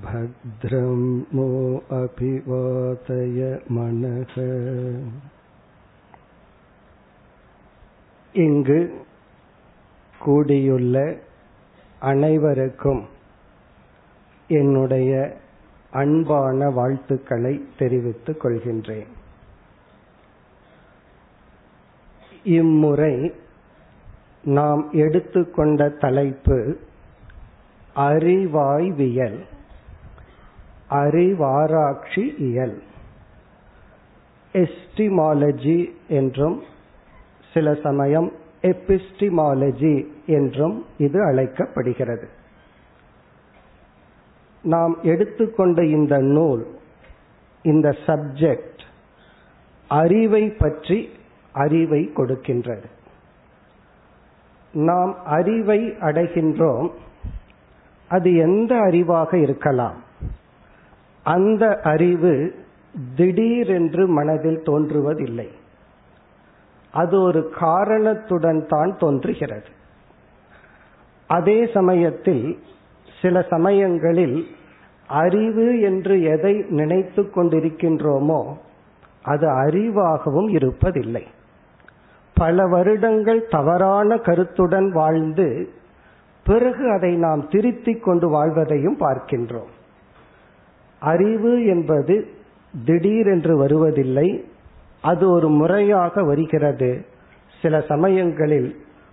भद्रं नो अपि वातय मनः இங்கு கூடியுள்ள அனைவருக்கும் என்னுடைய அன்பான வாழ்த்துக்களை தெரிவித்துக் கொள்கின்றேன் இம்முறை நாம் எடுத்துக்கொண்ட தலைப்பு அறிவாய்வியல் அறிவாராய்ச்சி இயல். எஸ்டிமாலஜி என்றும் சில சமயம் எபிஸ்டிமாலஜி என்றும் இது அழைக்கப்படுகிறது. நாம் எடுத்துக்கொண்ட இந்த நூல் இந்த சப்ஜெக்ட் அறிவை பற்றி அறிவை கொடுக்கின்றது. நாம் அறிவை அடைகின்றோம் அது எந்த அறிவாக இருக்கலாம்? அந்த அறிவு திடீரென்று மனதில் தோன்றுவதில்லை. அது ஒரு காரணத்துடன் தான் தோன்றுகிறது. அதே சமயத்தில் சில சமயங்களில் அறிவு என்று எதை நினைத்து கொண்டிருக்கின்றோமோ அது அறிவாகவும் இருப்பதில்லை. பல வருடங்கள் தவறான கருத்துடன் வாழ்ந்து பிறகு அதை நாம் திருத்திக் கொண்டு வாழ்வதையும் பார்க்கின்றோம். அறிவு என்பது திடீரென்று வருவதில்லை அது ஒரு முறையாக வருகிறது. சில சமயங்களில்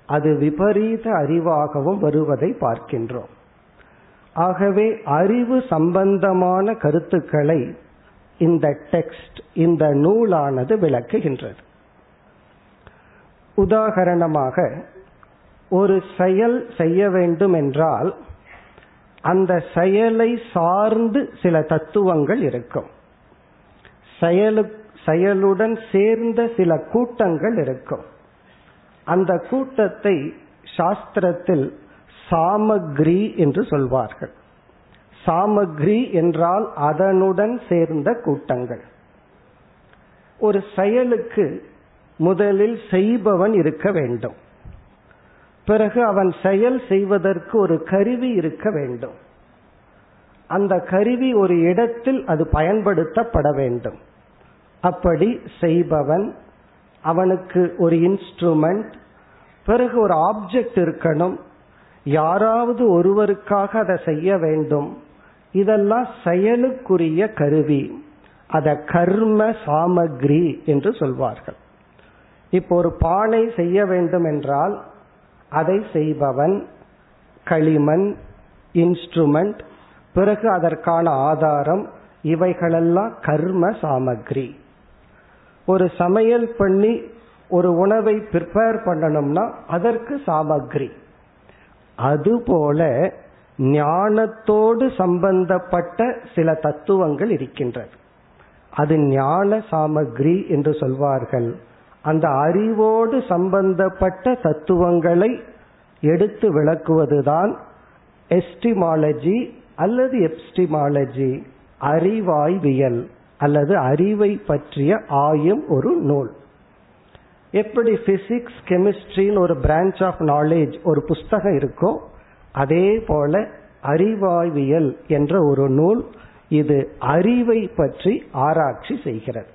அது விபரீத அறிவாகவும் வருவதை பார்க்கின்றோம். ஆகவே அறிவு சம்பந்தமான கருத்துக்களை இந்த டெக்ஸ்ட் இந்த நூலானது விளக்குகின்றது. உதாகரணமாக ஒரு செயல் செய்ய வேண்டும் என்றால் அந்த செயலை சார்ந்து சில தத்துவங்கள் இருக்கும். செயலு செயலுடன் சேர்ந்த சில கூட்டங்கள் இருக்கும். அந்த கூட்டத்தை சாஸ்திரத்தில் சாமக்ரி என்று சொல்வார்கள். சாமக்ரி என்றால் அதனுடன் சேர்ந்த கூட்டங்கள். ஒரு செயலுக்கு முதலில் செய்பவன் இருக்க வேண்டும். பிறகு அவன் செயல் செய்வதற்கு ஒரு கருவி இருக்க வேண்டும். அந்த கருவி ஒரு இடத்தில் அது பயன்படுத்தப்பட வேண்டும். அப்படி செய்பவன் அவனுக்கு ஒரு இன்ஸ்ட்ருமெண்ட் பிறகு ஒரு ஆப்ஜெக்ட் இருக்கணும். யாராவது ஒருவருக்காக அதை செய்ய வேண்டும். இதெல்லாம் செயலுக்குரிய கருவி. அத கர்ம சாமக்ரி என்று சொல்வார்கள். இப்போ ஒரு பானை செய்ய வேண்டும் என்றால் அதை செய்பவன் களிமண் இன்ஸ்ட்ருமெண்ட் பிறகு அதற்கான ஆதாரம் இவைகளெல்லாம் கர்ம சாமக்ரி. ஒரு சமையல் பண்ணி ஒரு உணவை ப்ரிப்பேர் பண்ணணும்னா அதற்கு சாமக்ரி. அதுபோல ஞானத்தோடு சம்பந்தப்பட்ட சில தத்துவங்கள் இருக்கின்றது. அது ஞான சாமக்ரி என்று சொல்வார்கள். அந்த அறிவோடு சம்பந்தப்பட்ட தத்துவங்களை எடுத்து விளக்குவதுதான் எஸ்டிமாலஜி அல்லது எப்ஸ்டிமாலஜி அறிவாய்வியல் அல்லது அறிவை பற்றிய ஆயும் ஒரு நூல். எப்படி பிசிக்ஸ் கெமிஸ்ட்ரின்னு ஒரு பிரான்ச் ஆஃப் நாலேஜ் ஒரு புஸ்தகம் இருக்கோ அதே போல அறிவாய்வியல் என்ற ஒரு நூல் இது அறிவை பற்றி ஆராய்ச்சி செய்கிறது.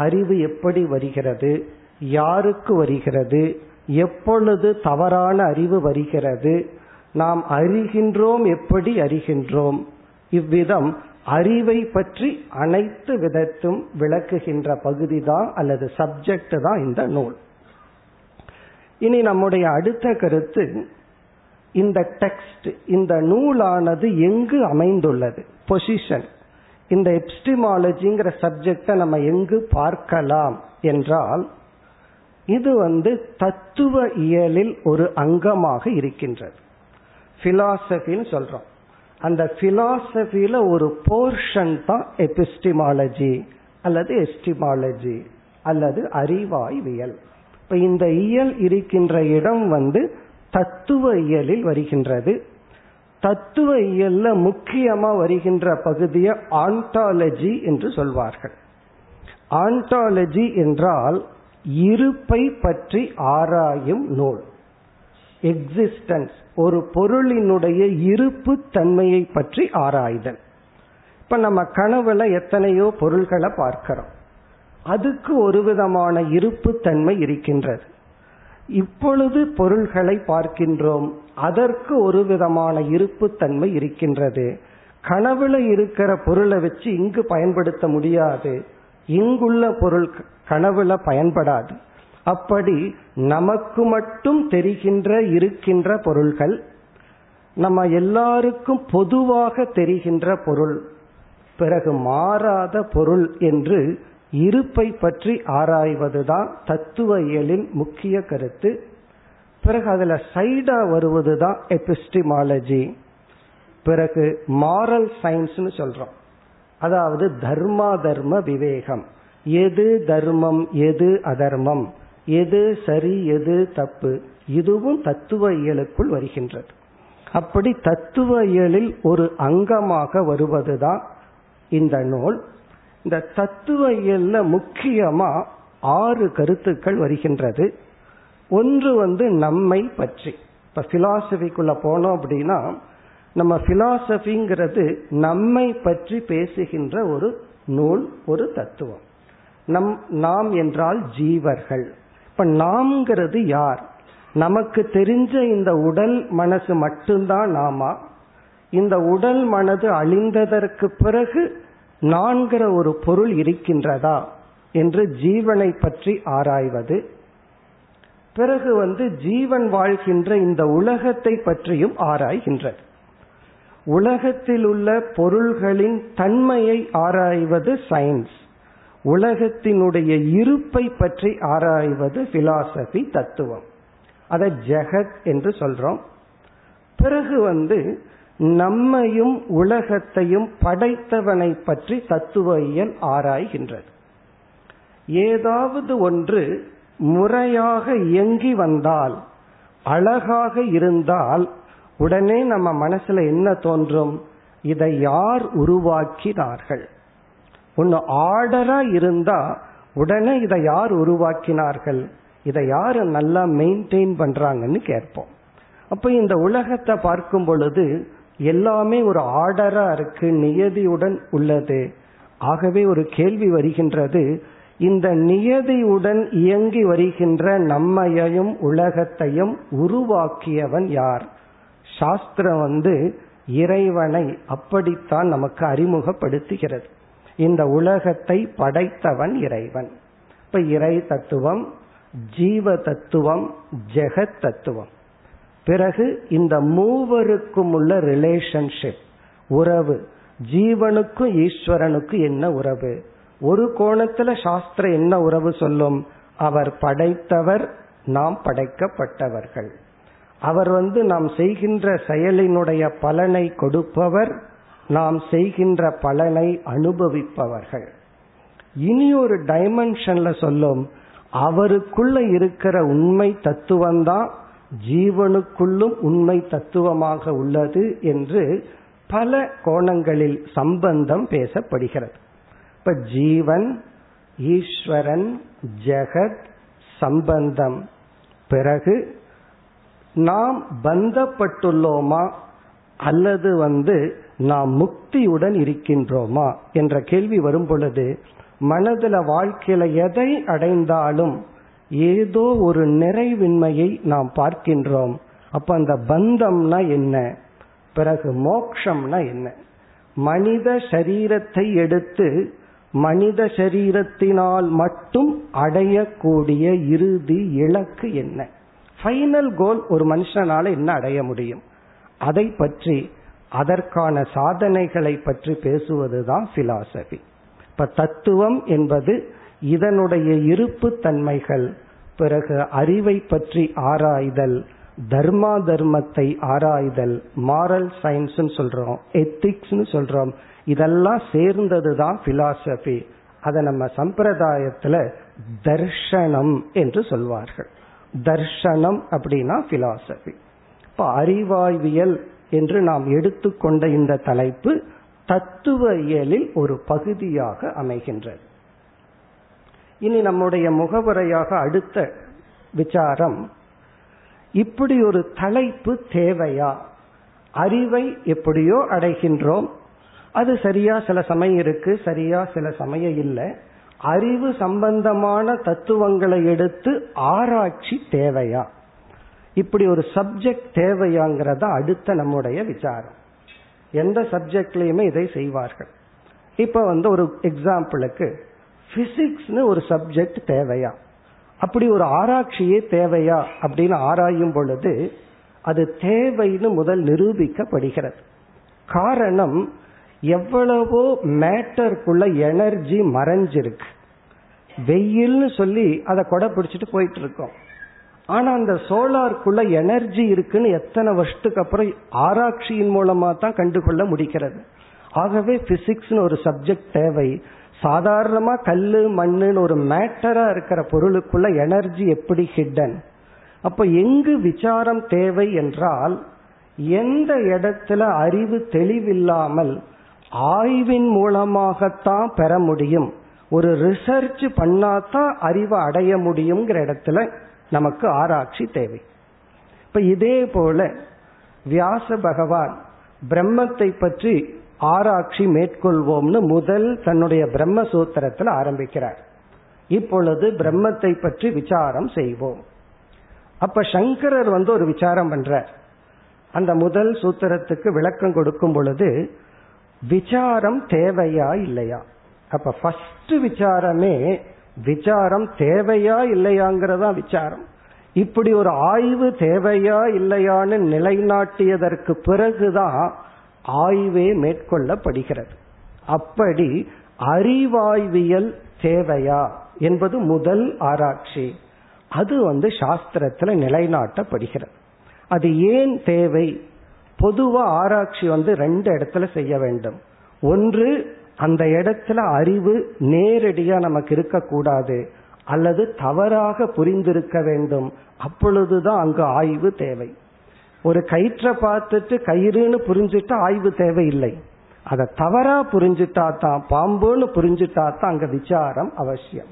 அறிவு எப்படி வருகிறது? யாருக்கு வருகிறது? எப்பொழுது தவறான அறிவு வருகிறது? நாம் அறிகின்றோம் எப்படி அறிகின்றோம்? இவ்விதம் அறிவை பற்றி அனைத்து விதத்தும் விளக்குகின்ற பகுதி தான் அல்லது சப்ஜெக்ட் தான் இந்த நூல். இனி நம்முடைய அடுத்த கருத்து இந்த டெக்ஸ்ட் இந்த நூலானது எங்கு அமைந்துள்ளது? பொசிஷன் இந்த எப்ஸ்டிமாலஜிங்கிற சப்ஜெக்ட நம்ம எங்கு பார்க்கலாம் என்றால் இது வந்து தத்துவ இயலில் ஒரு அங்கமாக இருக்கின்றது. பிலாசபின்னு சொல்றோம். அந்த பிலாசபில ஒரு போர்ஷன் தான் எபிஸ்டிமாலஜி அல்லது எஸ்டிமாலஜி அல்லது அறிவாய்வியல். இப்ப இந்த இயல் இருக்கின்ற இடம் வந்து தத்துவ இயலில் வருகின்றது. தத்துவ இயல்ல முக்கியமா வருகின்ற பகுதியை ஆண்டாலஜி என்று சொல்வார்கள். ஆண்டாலஜி என்றால் இருப்பை பற்றி ஆராயும் நூல். எக்ஸிஸ்டன்ஸ் ஒரு பொருளினுடைய இருப்பு தன்மையை பற்றி ஆராய்தல். இப்ப நம்ம கனவுல எத்தனையோ பொருள்களை பார்க்கிறோம். அதுக்கு ஒரு விதமான இருப்பு தன்மை இருக்கின்றது. இப்பொழுது பொருள்களை பார்க்கின்றோம். அதற்கு ஒரு விதமான இருப்புத்தன்மை இருக்கின்றது. கனவுல இருக்கிற பொருளை வச்சு இங்கு பயன்படுத்த முடியாது. இங்குள்ள பொருள் கனவுல பயன்படாது. அப்படி நமக்கு மட்டும் தெரிகின்ற இருக்கின்ற பொருள்கள் நம்ம எல்லாருக்கும் பொதுவாக தெரிகின்ற பொருள் பிறகு மாறாத பொருள் என்று இருப்பை பற்றி ஆராய்வதுதான் தத்துவ இயலின் முக்கிய கருத்து. பிறகு அதுல சைடா வருவதுதான் எபிஸ்டிமாலஜி பிறகு மாரல் சயின்ஸ்னு சொல்றோம். அதாவது தர்மா தர்ம விவேகம். எது தர்மம் எது அதர்மம்? எது சரி எது தப்பு? இதுவும் தத்துவ இயலுக்குள் வருகின்றது. அப்படி தத்துவ இயலில் ஒரு அங்கமாக வருவதுதான் இந்த நூல். இந்த தத்துவ இயல்ல முக்கியமா ஆறு கருத்துக்கள் வருகின்றது. ஒன்று வந்து நம்மை பற்றி. இப்ப பிலாசபிக்குள்ள போனோம் அப்படின்னா நம்ம பிலாசபிங்கிறது நம்மை பற்றி பேசுகின்ற ஒரு நூல் ஒரு தத்துவம். நம் நாம் என்றால் ஜீவர்கள். இப்ப நாம்ங்கிறது யார்? நமக்கு தெரிஞ்ச இந்த உடல் மனசு மட்டும்தான் நாமா? இந்த உடல் மனது அழிந்ததற்கு பிறகு நான்கிற ஒரு பொருள் இருக்கின்றதா? என்று ஜீவனை பற்றி ஆராய்வது பிறகு வந்து ஜீவன் வாழ்கின்ற இந்த உலகத்தை பற்றியும் ஆராய்கின்றது உலகத்தில் உள்ள பொருள்களின் தன்மையை ஆராய்வது சயின்ஸ் உலகத்தினுடைய இருப்பை பற்றி ஆராய்வது பிலாசபி தத்துவம். அதை ஜெகத் என்று சொல்றோம். பிறகு வந்து நம்மையும் உலகத்தையும் படைத்தவனை பற்றி தத்துவ இயல் ஆராய்கின்றது. ஏதாவது ஒன்று முறையாக இயங்கி வந்தால் அழகாக இருந்தால் உடனே நம்ம மனசுல என்ன தோன்றும்? இதை யார் உருவாக்கினார்கள்? ஒன்னு ஆர்டரா இருந்தா உடனே இதை யார் உருவாக்கினார்கள்? இதை யார் நல்லா மெயின்டைன் பண்றாங்கன்னு கேட்போம். அப்ப இந்த உலகத்தை பார்க்கும் பொழுது எல்லாமே ஒரு ஆர்டரா இருக்கு நியதியுடன் உள்ளது. ஆகவே ஒரு கேள்வி வருகின்றது இந்த நியதியுடன் இயங்கி வருகின்ற நம்மையையும் உலகத்தையும் உருவாக்கியவன் யார்? சாஸ்திரம் வந்து இறைவனை அப்படித்தான் நமக்கு அறிமுகப்படுத்துகிறது. இந்த உலகத்தை படைத்தவன் இறைவன். இப்ப இறை தத்துவம் ஜீவ தத்துவம் ஜெகத் தத்துவம். பிறகு இந்த மூவருக்கும் உள்ள ரிலேஷன்ஷிப் உறவு ஜீவனுக்கும் ஈஸ்வரனுக்கும் என்ன உறவு? ஒரு கோணத்துல சாஸ்திரம் என்ன உறவு சொல்லும்? அவர் படைத்தவர் நாம் படைக்கப்பட்டவர்கள். அவர் வந்து நாம் செய்கின்ற செயலினுடைய பலனை கொடுப்பவர் நாம் செய்கின்ற பலனை அனுபவிப்பவர்கள். இனி ஒரு டைமென்ஷன்ல சொல்லும். அவருக்குள்ள இருக்கிற உண்மை தத்துவம்தான் ஜீவனுக்குள்ளும் உண்மை தத்துவமாக உள்ளது என்று பல கோணங்களில் சம்பந்தம் பேசப்படுகிறது. இப்ப ஜீவன் ஈஸ்வரன் ஜெகத் சம்பந்தம். பிறகு நாம் பந்தப்பட்டுள்ளோமா அல்லது வந்து நாம் முக்தியுடன் இருக்கின்றோமா என்ற கேள்வி வரும் பொழுது மனதில் வாழ்க்கையில எதை அடைந்தாலும் ஏதோ ஒரு நிறைவின்மையை நாம் பார்க்கின்றோம். அப்ப அந்த பந்தம்னா என்ன? பிறகு மோக்ஷம்னா என்ன? மனித சரீரத்தை எடுத்து மனித சரீரத்தினால் மட்டும் அடையக்கூடிய இறுதி இலக்கு என்ன? ஃபைனல் கோல் ஒரு மனுஷனால என்ன அடைய முடியும்? அதை பற்றி அதற்கான சாதனைகளை பற்றி பேசுவதுதான் பிலாசபி இப்ப தத்துவம் என்பது இதனுடைய இருப்பு தன்மைகள் பிறகு அறிவை பற்றி ஆராய்தல் தர்மா தர்மத்தை ஆராய்தல் மாரல் சயின்ஸ் சொல்றோம் எத்திக்ஸ் சொல்றோம் இதெல்லாம் சேர்ந்தது தான் பிலாசபி அதை நம்ம சம்பிரதாயத்துல தர்ஷனம் என்று சொல்வார்கள். தர்ஷனம் அப்படின்னா பிலாசபி இப்ப அறிவாய்வியல் என்று நாம் எடுத்துக்கொண்ட இந்த தலைப்பு தத்துவ இயலில் ஒரு பகுதியாக அமைகின்றது. இனி நம்முடைய முகவரையாக அடுத்த விசாரம் இப்படி ஒரு தலைப்பு தேவையா? அறிவை எப்படியோ அடைகின்றோம் அது சரியா சில சமயம் இருக்கு சரியா சில சமயம் இல்லை. அறிவு சம்பந்தமான தத்துவங்களை எடுத்து ஆராய்ச்சி தேவையா? இப்படி ஒரு சப்ஜெக்ட் தேவையாங்கிறத அடுத்த நம்முடைய விசாரம். எந்த சப்ஜெக்ட்லயுமே இதை செய்வார்கள். இப்ப வந்து ஒரு எக்ஸாம்பிளுக்கு பிசிக்ஸ்னு ஒரு சப்ஜெக்ட் தேவையா? அப்படி ஒரு ஆராய்ச்சியே தேவையா? அப்படின்னு ஆராயும் பொழுது அது தேவைன்னு முதல் நிரூபிக்கப்படுகிறது. காரணம் எவ்வளவோ மேட்டருக்குள்ள எனர்ஜி மறைஞ்சிருக்கு. வெயில்னு சொல்லி அதை கொடை பிடிச்சிட்டு போயிட்டு இருக்கோம் ஆனா அந்த சோலாருக்குள்ள எனர்ஜி இருக்குன்னு எத்தனை வருஷத்துக்கு அப்புறம் ஆராய்ச்சியின் மூலமா தான் கண்டுகொள்ள முடிக்கிறது ஆகவே பிசிக்ஸ்னு ஒரு சப்ஜெக்ட் தேவை. சாதாரணமா கல்லு மண்ணுன்னு ஒரு மேட்டரா இருக்கிற பொருளுக்குள்ள எனர்ஜி எப்படி ஹிடன் அப்ப எங்கு விசாரம் தேவை என்றால் எந்த இடத்துல அறிவு தெளிவில்லாமல் ஆய்வின் மூலமாகத்தான் பெற முடியும். ஒரு ரிசர்ச் பண்ணாதான் அறிவை அடைய முடியுங்கிற இடத்துல நமக்கு ஆராய்ச்சி தேவை. இப்ப இதே போல வியாச பகவான் பிரம்மத்தை பற்றி ஆராய்ச்சி மேற்கொள்வோம்னு முதல் தன்னுடைய பிரம்மசூத்திரத்தில் ஆரம்பிக்கிறார். இப்பொழுது பிரம்மத்தை பற்றி விசாரம் செய்வோம். அப்ப சங்கரர் வந்து ஒரு விசாரம் பண்றார். அந்த முதல் சூத்திரத்துக்கு விளக்கம் கொடுக்கும் பொழுது விசாரம் தேவையா இல்லையா? அப்ப ஃபர்ஸ்ட் விசாரமே விசாரம் தேவையா இல்லையாங்கிறதா விசாரம். இப்படி ஒரு ஆய்வு தேவையா இல்லையான்னு நிலைநாட்டியதற்கு பிறகுதான் ஆய்வே மேற்கொள்ளப்படுகிறது. அப்படி அறிவாய்வியல் தேவையா என்பது முதல் ஆராய்ச்சி. அது வந்து சாஸ்திரத்துல நிலைநாட்டப்படுகிறது. அது ஏன் தேவை? பொதுவா ஆராய்ச்சி வந்து ரெண்டு இடத்துல செய்ய வேண்டும். ஒன்று அந்த இடத்துல அறிவு நேரடியா நமக்கு இருக்கக்கூடாது அல்லது தவறாக புரிந்திருக்க வேண்டும். அப்பொழுதுதான் அங்கு ஆய்வு தேவை. ஒரு கயிற்றை பார்த்துட்டு கயிறுன்னு புரிஞ்சுட்டா ஆய்வு தேவையில்லை. அதை தவறா புரிஞ்சுட்டா தான் பாம்புன்னு புரிஞ்சுட்டா தான் அங்க விசாரம் அவசியம்.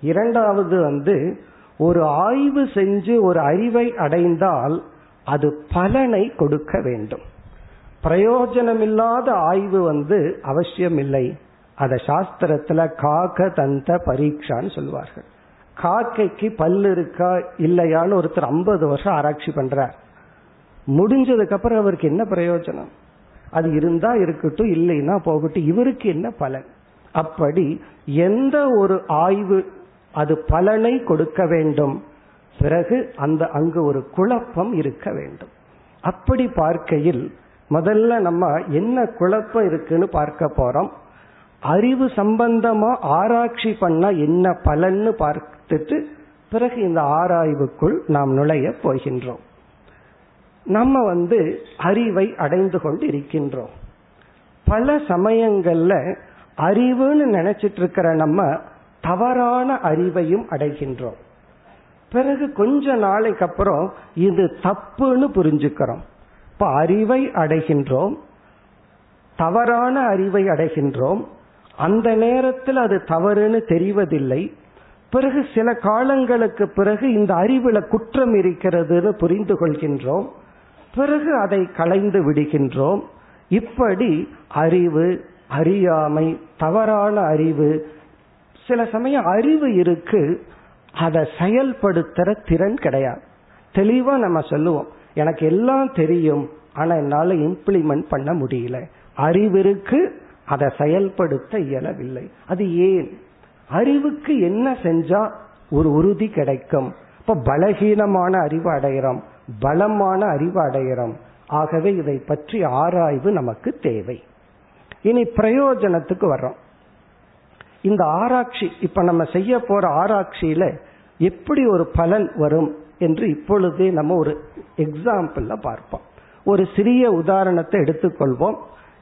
இரண்டாவது வந்து ஒரு ஆய்வு செஞ்சு ஒரு அறிவை அடைந்தால் அது பலனை கொடுக்க வேண்டும். பிரயோஜனமில்லாத ஆய்வு வந்து அவசியம் இல்லை அத சாஸ்திரத்துல காக்க தந்த பரீட்சான்னு சொல்லுவார்கள். காக்கைக்கு பல்லு இருக்கா இல்லையான்னு ஒருத்தர் ஐம்பது வருஷம் ஆராய்ச்சி பண்றார். முடிஞ்சதுக்கு அப்புறம் அவருக்கு என்ன பிரயோஜனம்? அது இருந்தா இருக்கட்டும் இல்லைன்னா போகட்டும் இவருக்கு என்ன பலன்? அப்படி எந்த ஒரு ஆய்வு அது பலனை கொடுக்க வேண்டும். பிறகு அந்த அங்கு ஒரு குழப்பம் இருக்க வேண்டும். அப்படி பார்க்கையில் முதல்ல நம்ம என்ன குழப்பம் இருக்குன்னு பார்க்க போறோம். அறிவு சம்பந்தமா ஆராய்ச்சி பண்ணா என்ன பலன்னு பார்த்துட்டு பிறகு இந்த ஆராய்வுக்குள் நாம் நுழைய போகின்றோம். நம்ம வந்து அறிவை அடைந்து கொண்டு இருக்கின்றோம் பல சமயங்கள்ல அறிவுன்னு நினைச்சிட்டு இருக்கிற நம்ம தவறான அறிவையும் அடைகின்றோம். பிறகு கொஞ்ச நாளைக்கு அப்புறம் இது தப்புன்னு புரிஞ்சுக்கிறோம். இப்ப அறிவை அடைகின்றோம். தவறான அறிவை அடைகின்றோம். அந்த நேரத்தில் அது தவறுன்னு தெரிவதில்லை. பிறகு சில காலங்களுக்கு பிறகு இந்த அறிவுல குற்றம் இருக்கிறதுன்னு புரிந்து கொள்கின்றோம். பிறகு அதை களைந்து விடுகின்றோம். இப்படி அறிவு அறியாமை தவறான அறிவு சில சமயம் அறிவு இருக்கு. அதை செயல்படுத்துற திறன் கிடையாது. தெளிவா நம்ம சொல்லுவோம். எனக்கு எல்லாம் தெரியும் ஆனா என்னால இம்ப்ளிமெண்ட் பண்ண முடியல. அறிவிற்கு அதை செயல்படுத்த இயலவில்லை. அது ஏன்? அறிவுக்கு என்ன செஞ்சா ஒரு உறுதி கிடைக்கும்? இப்ப பலகீனமான அறிவு அடைகிறோம் பலமான அறிவு அடைகிறோம் ஆகவே இதை பற்றி ஆராய்வு நமக்கு தேவை. இனி பிரயோஜனத்துக்கு வர்றோம். இந்த ஆராய்ச்சி இப்ப நம்ம செய்ய போற ஆராய்ச்சியில எப்படி ஒரு பலன் வரும் என்று இப்பொழுதே நம்ம ஒரு எக்ஸாம்பிள்ல பார்ப்போம். ஒரு சிறிய உதாரணத்தை எடுத்துக்கொள்வோம்.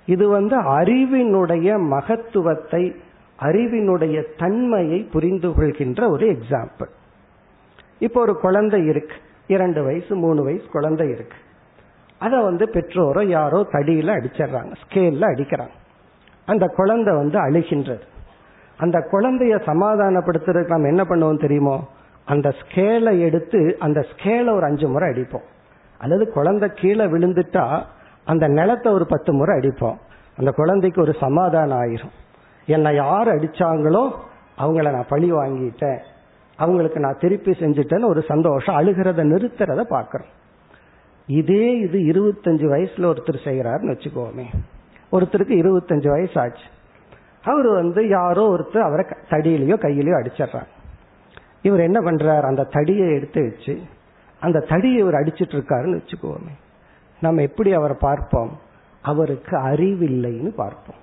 இது வந்து அறிவினுடைய மகத்துவத்தை அறிவினுடைய தன்மையை புரிந்து கொள்கின்ற ஒரு எக்ஸாம்பிள் இப்போ ஒரு குழந்தை இருக்கு. இரண்டு வயசு மூணு வயசு குழந்தை இருக்கு. அதை வந்து பெற்றோரோ யாரோ தடியில அடிச்சிடுறாங்க ஸ்கேல்ல அடிக்கிறாங்க. அந்த குழந்தை வந்து அழுகின்றது. அந்த குழந்தைய சமாதானப்படுத்துறதுக்கு நம்ம என்ன பண்ணுவோம் தெரியுமோ? அந்த ஸ்கேலை எடுத்து அந்த ஸ்கேலை ஒரு அஞ்சு முறை அடிப்போம். அல்லது குழந்தை கீழே விழுந்துட்டா அந்த நிலத்தை ஒரு பத்து முறை அடிப்போம். அந்த குழந்தைக்கு ஒரு சமாதானம் ஆயிரும். என்னை யார் அடிச்சாங்களோ அவங்கள நான் பழி வாங்கிட்டேன். அவங்களுக்கு நான் திருப்பி செஞ்சுட்டேன்னு ஒரு சந்தோஷம் அழுகிறத நிறுத்துறத பார்க்குறோம். இதே இது இருபத்தஞ்சு வயசுல ஒருத்தர் செய்யறாருன்னு வச்சுக்கோமே. ஒருத்தருக்கு இருபத்தஞ்சு வயசு ஆச்சு. அவர் வந்து யாரோ ஒருத்தர் அவரை தடியிலையோ கையிலையோ அடிச்சிடுறாரு. இவர் என்ன பண்றார்? அந்த தடியை எடுத்து வச்சு அந்த தடியை இவர் அடிச்சிட்டு இருக்காருன்னு வச்சுக்கோமே. நம்ம எப்படி அவரை பார்ப்போம்? அவருக்கு அறிவில்லைன்னு பார்ப்போம்.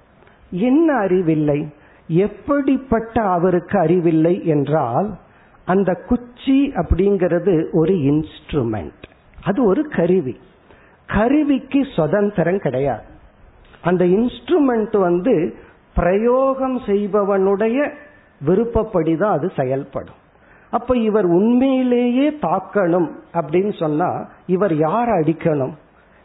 என்ன அறிவில்லை? எப்படிப்பட்ட அவருக்கு அறிவில்லை என்றால் அந்த குச்சி அப்படிங்கிறது ஒரு இன்ஸ்ட்ருமெண்ட் அது ஒரு கருவி. கருவிக்கு சுதந்திரம் கிடையாது. அந்த இன்ஸ்ட்ருமெண்ட் வந்து பிரயோகம் செய்பவனுடைய விருப்பப்படிதான் அது செயல்படும். அப்ப இவர் உண்மையிலேயே தாக்கணும் அப்படின்னு சொன்னா இவர் யார் அடிக்கணும்?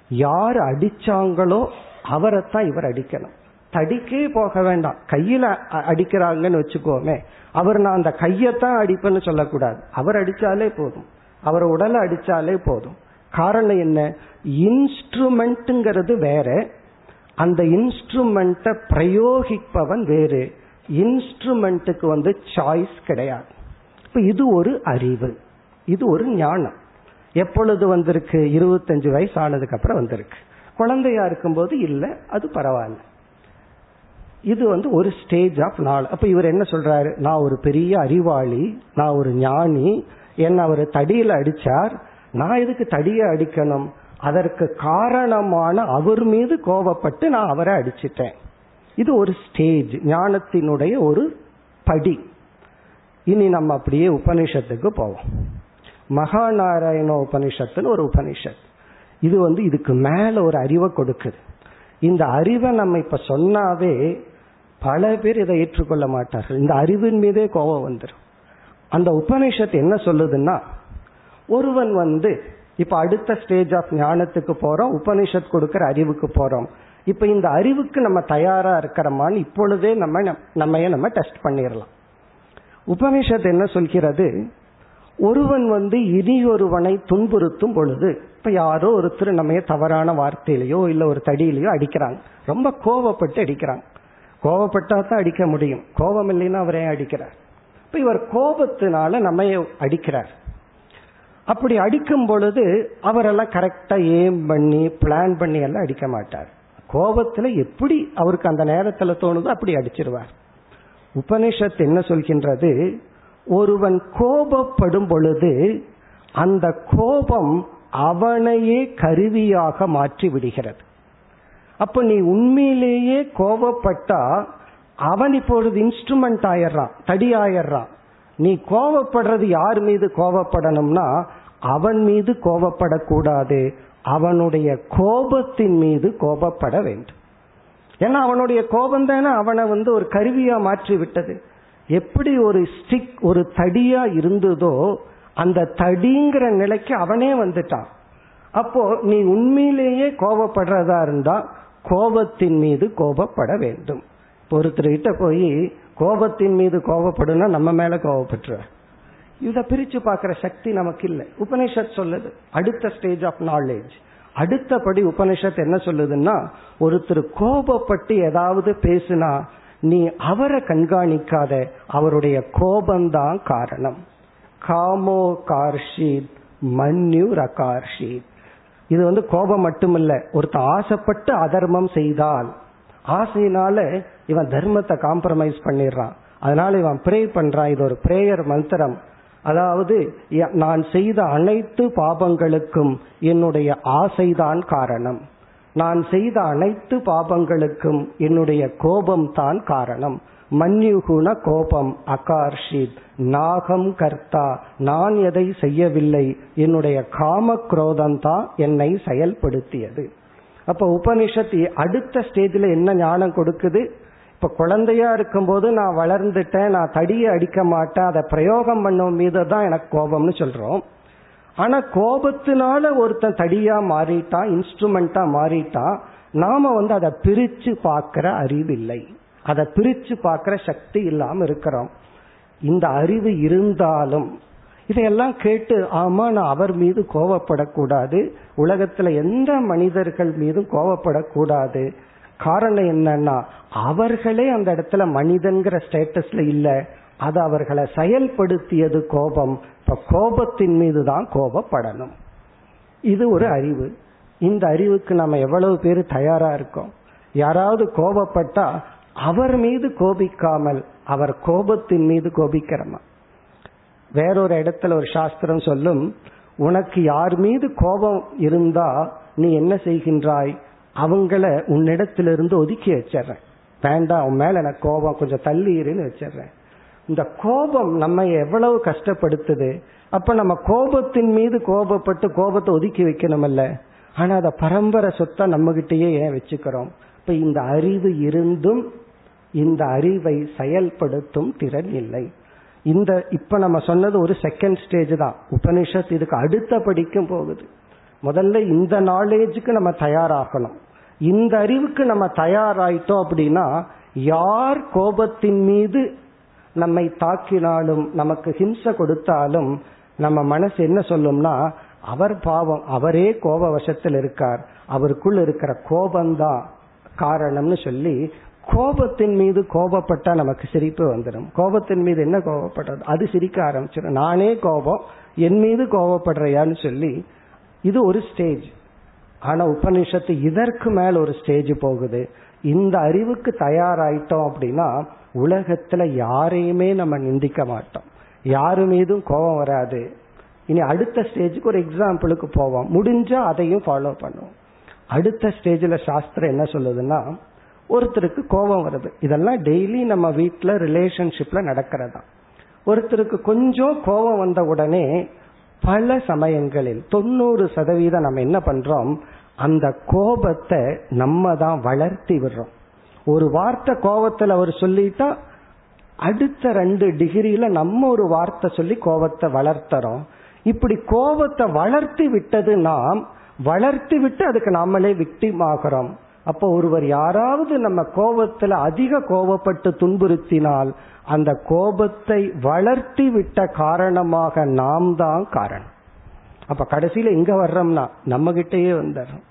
யார் அடிச்சாங்களோ அவரைத்தான் இவர் அடிக்கணும். தடிக்கே போக வேண்டாம். கையில அடிக்கிறாங்கன்னு வச்சுக்கோமே அவர் நான் அந்த கையத்தான் அடிப்பேன்னு சொல்லக்கூடாது. அவர் அடிச்சாலே போதும். அவர் உடலை அடிச்சாலே போதும். காரணம் என்ன? இன்ஸ்ட்ருமெண்ட்ங்கிறது வேற. அந்த இன்ஸ்ட்ருமெண்ட்டை பிரயோகிப்பவன் வேறு. இன்ஸ்ட்ருமெண்ட்டுக்கு வந்து சாய்ஸ் கிடையாது. இப்ப இது ஒரு அறிவு. இது ஒரு ஞானம். எப்பொழுது வந்திருக்கு? இருபத்தஞ்சு வயசு ஆனதுக்கு அப்புறம் வந்திருக்கு. குழந்தையா இருக்கும்போது இல்லை அது பரவாயில்ல. இது வந்து ஒரு ஸ்டேஜ் ஆஃப் நாள் அப்ப இவர் என்ன சொல்றாரு? நான் ஒரு பெரிய அறிவாளி நான் ஒரு ஞானி என்ன அவர் தடியில அடிச்சார் நான் எதுக்கு தடியை அடிக்கணும்? அதற்கு காரணமான அவர் மீது கோபப்பட்டு நான் அவரை அடிச்சிட்டேன். இது ஒரு ஸ்டேஜ் ஞானத்தினுடைய ஒரு படி. இனி நம்ம அப்படியே உபனிஷத்துக்கு போவோம். மகாநாராயண உபனிஷத்துன்னு ஒரு உபனிஷத். இது வந்து இதுக்கு மேல ஒரு அறிவை கொடுக்குது. இந்த அறிவை நம்ம இப்ப சொன்னாவே பல பேர் இதை ஏற்றுக்கொள்ள மாட்டார்கள். இந்த அறிவின் மீதே கோபம் வந்துடும் அந்த உபனிஷத்து என்ன சொல்லுதுன்னா ஒருவன் வந்து இப்ப அடுத்த ஸ்டேஜ் ஆஃப் ஞானத்துக்கு போறோம் உபனிஷத் கொடுக்கிற அறிவுக்கு போறோம். இப்ப இந்த அறிவுக்கு நம்ம தயாரா இருக்கிறோமான்னு இப்பொழுதே நம்ம நம்ம நம்ம டெஸ்ட் பண்ணிடலாம். உபனிஷத் என்ன சொல்கிறது? ஒருவன் வந்து இனி ஒருவனை துன்புறுத்தும் பொழுது இப்ப யாரோ ஒருத்தர் நம்ம தவறான வார்த்தையிலையோ இல்ல ஒரு தடியிலையோ அடிக்கிறாங்க. ரொம்ப கோவப்பட்டு அடிக்கிறாங்க. கோவப்பட்டா தான் அடிக்க முடியும். கோபம் இல்லைன்னா அவரே அடிக்கிறார்? இப்ப இவர் கோபத்தினால நம்ம அடிக்கிறார். அப்படி அடிக்கும் பொழுது அவரெல்லாம் கரெக்டா ஏம் பண்ணி பிளான் பண்ணி எல்லாம் அடிக்க மாட்டார். கோபத்துல எப்படி அவருக்கு அந்த நேரத்துல தோணுதோ அப்படி அடிச்சிருவார். உபனிஷத் என்ன சொல்கின்றது? ஒருவன் கோபப்படும் பொழுது அந்த கோபம் அவனையே கருவியாக மாற்றி விடுகிறது. அப்ப நீ உண்மையிலேயே கோபப்பட்டா அவன் இப்பொழுது இன்ஸ்ட்ருமெண்ட் ஆயிடுறான் தடி ஆயிடுறான். நீ கோபப்படுறது யார் மீது கோபப்படணும்னா அவன் மீது கோபப்படக்கூடாது அவனுடைய கோபத்தின் மீது கோபப்பட வேண்டும். ஏன்னா அவனுடைய கோபம் தானே அவனை வந்து ஒரு கருவியா மாற்றி விட்டது எப்படி ஒரு ஸ்டிக் ஒரு தடியா இருந்ததோ அந்த தடிங்கிற நிலைக்கு அவனே வந்துட்டான். அப்போ நீ உண்மையிலேயே கோபப்படுறதா இருந்தா கோபத்தின் மீது கோபப்பட வேண்டும். ஒருத்தர்கிட்ட போய் கோபத்தின் மீது கோபப்படுனா நம்ம மேல கோபப்பட்டுற இதை பிரிச்சு பார்க்கிற சக்தி நமக்கு இல்லை உபனிஷத் சொல்லுது அடுத்த ஸ்டேஜ் ஆஃப் நாலேஜ் அடுத்தபடி உபனிஷத் என்ன சொல்லுதுன்னா ஒருத்தர் கோபப்பட்டு ஏதாவது பேசுனா நீ அவரை கண்காணிக்காத அவருடைய கோபம்தான் காரணம். காமோ கார்ஷீத் மன்யு ரகார்ஷீத். இது வந்து கோபம் மட்டுமில்ல ஒருத்தர் ஆசைப்பட்டு அதர்மம் செய்தால் ஆசையினால இவன் தர்மத்தை காம்ப்ரமைஸ் பண்ணிடுறான். அதனால இவன் ப்ரே பண்றான். இது ஒரு பிரேயர் மந்திரம். அதாவது நான் செய்த அனைத்து பாபங்களுக்கும் என்னுடைய ஆசைதான் காரணம். நான் செய்த அனைத்து பாபங்களுக்கும் என்னுடைய கோபம் தான் காரணம். மன்யுகுண கோபம் அகார்ஷித் நாகம் கர்த்தா நான் எதை செய்யவில்லை என்னுடைய காம குரோதம் தான் என்னை செயல்படுத்தியது. அப்ப உபனிஷத் அடுத்த ஸ்டேஜில் என்ன ஞானம் கொடுக்குது? இப்ப குழந்தையா இருக்கும்போது நான் வளர்ந்துட்டேன் நான் தடியை அடிக்க மாட்டேன் அதை பிரயோகம் பண்ணும் மீது தான் எனக்கு கோபம்னு சொல்றோம். ஆனா கோபத்தினால ஒருத்தன் தடியா மாறிட்டான் இன்ஸ்ட்ருமெண்டா மாறிட்டான் நாம வந்து அதை பிரிச்சு பார்க்கிற அறிவில்லை. அதை பிரிச்சு பார்க்கிற சக்தி இல்லாம இருக்கிறோம். இந்த அறிவு இருந்தாலும் இதையெல்லாம் கேட்டு ஆமா நான் அவர் மீது கோவப்படக்கூடாது உலகத்துல எந்த மனிதர்கள் மீதும் கோவப்படக்கூடாது காரணம் என்னன்னா அவர்களே அந்த இடத்துல மனிதன்கிற ஸ்டேட்டஸ்ல இல்ல. அது அவர்களை செயல்படுத்தியது கோபம். இப்ப கோபத்தின் மீது தான் கோபப்படணும். இது ஒரு அறிவு. இந்த அறிவுக்கு நம்ம எவ்வளவு பேர் தயாரா இருக்கோம்? யாராவது கோபப்பட்டா அவர் மீது கோபிக்காமல் அவர் கோபத்தின் மீது கோபிக்கிறமா? வேறொரு இடத்துல ஒரு சாஸ்திரம் சொல்லும் உனக்கு யார் மீது கோபம் இருந்தா நீ என்ன செய்கின்றாய்? அவங்கள உன்னிடத்திலிருந்து ஒதுக்கி வச்சிடுறேன். வேண்டாம் அவன் மேல எனக்கு கோபம் கொஞ்சம் தள்ளி இருன்னு வச்சிடுறேன். இந்த கோபம் நம்ம எவ்வளவு கஷ்டப்படுத்துது? அப்ப நம்ம கோபத்தின் மீது கோபப்பட்டு கோபத்தை ஒதுக்கி வைக்கணுமல்ல. ஆனா அதை பரம்பரை சொத்தா நம்ம கிட்டயே ஏன் வச்சுக்கிறோம்? இப்ப இந்த அறிவு இருந்தும் இந்த அறிவை செயல்படுத்தும் திறன் இல்லை. இந்த இப்ப நம்ம சொன்னது ஒரு செகண்ட் ஸ்டேஜ் தான். உபனிஷத் இதுக்கு அடுத்த படிக்கும் போகுது. முதல்ல இந்த நாலேஜுக்கு நம்ம தயாராகணும். இந்த அறிவுக்கு நம்ம தயாராயிட்டோம் அப்படின்னா யார் கோபத்தின் மீது நம்மை தாக்கினாலும் நமக்கு ஹிம்சை கொடுத்தாலும் நம்ம மனசு என்ன சொல்லும்னா அவர் பாவம் அவரே கோப வசத்தில் இருக்கார். அவருக்குள் இருக்கிற கோபம்தான் காரணம்னு சொல்லி கோபத்தின் மீது கோபப்பட்டா நமக்கு சிரிப்பு வந்துடும் கோபத்தின் மீது என்ன கோபப்படுறது அது சிரிக்க ஆரம்பிச்சிடும் நானே கோபம் என் மீது கோபப்படுறையான்னு சொல்லி இது ஒரு ஸ்டேஜ் ஆனா உபனிஷத்து இதற்கு மேல ஒரு ஸ்டேஜ் போகுது. இந்த அறிவுக்கு தயாராயிட்டோம் அப்படின்னா உலகத்துல யாரையுமே நம்ம நிந்திக்க மாட்டோம். யாரு மீதும் கோபம் வராது. இனி அடுத்த ஸ்டேஜுக்கு ஒரு எக்ஸாம்பிளுக்கு போவோம். முடிஞ்சா அதையும் ஃபாலோ பண்ணுவோம். அடுத்த ஸ்டேஜில் சாஸ்திரம் என்ன சொல்லுதுன்னா ஒருத்தருக்கு கோபம் வருது. இதெல்லாம் டெய்லி நம்ம வீட்டில் ரிலேஷன்ஷிப்ல நடக்கிறதா. ஒருத்தருக்கு கொஞ்சம் கோபம் வந்த உடனே பல சமயங்களில் தொண்ணூறு சதவீதம் நம்ம என்ன பண்றோம்? அந்த கோபத்தை நம்ம தான் வளர்த்தி விடுறோம். ஒரு வார்த்தை கோபத்தில் அவர் சொல்லிட்டா அடுத்த ரெண்டு டிகிரியில நம்ம ஒரு வார்த்தை சொல்லி கோபத்தை வளர்த்துறோம். இப்படி கோபத்தை வளர்த்தி விட்டது நாம் வளர்த்தி விட்டு அதுக்கு நாமளே விக்டிம் ஆகிறோம். அப்போ ஒருவர் யாராவது நம்ம கோபத்துல அதிக கோபப்பட்டு துன்புறுத்தினால் அந்த கோபத்தை வளர்த்தி விட்ட காரணமாக நாம் தான் காரணம். அப்ப கடைசியில எங்க வர்றோம்னா நம்ம கிட்டயே வந்துடுறோம்.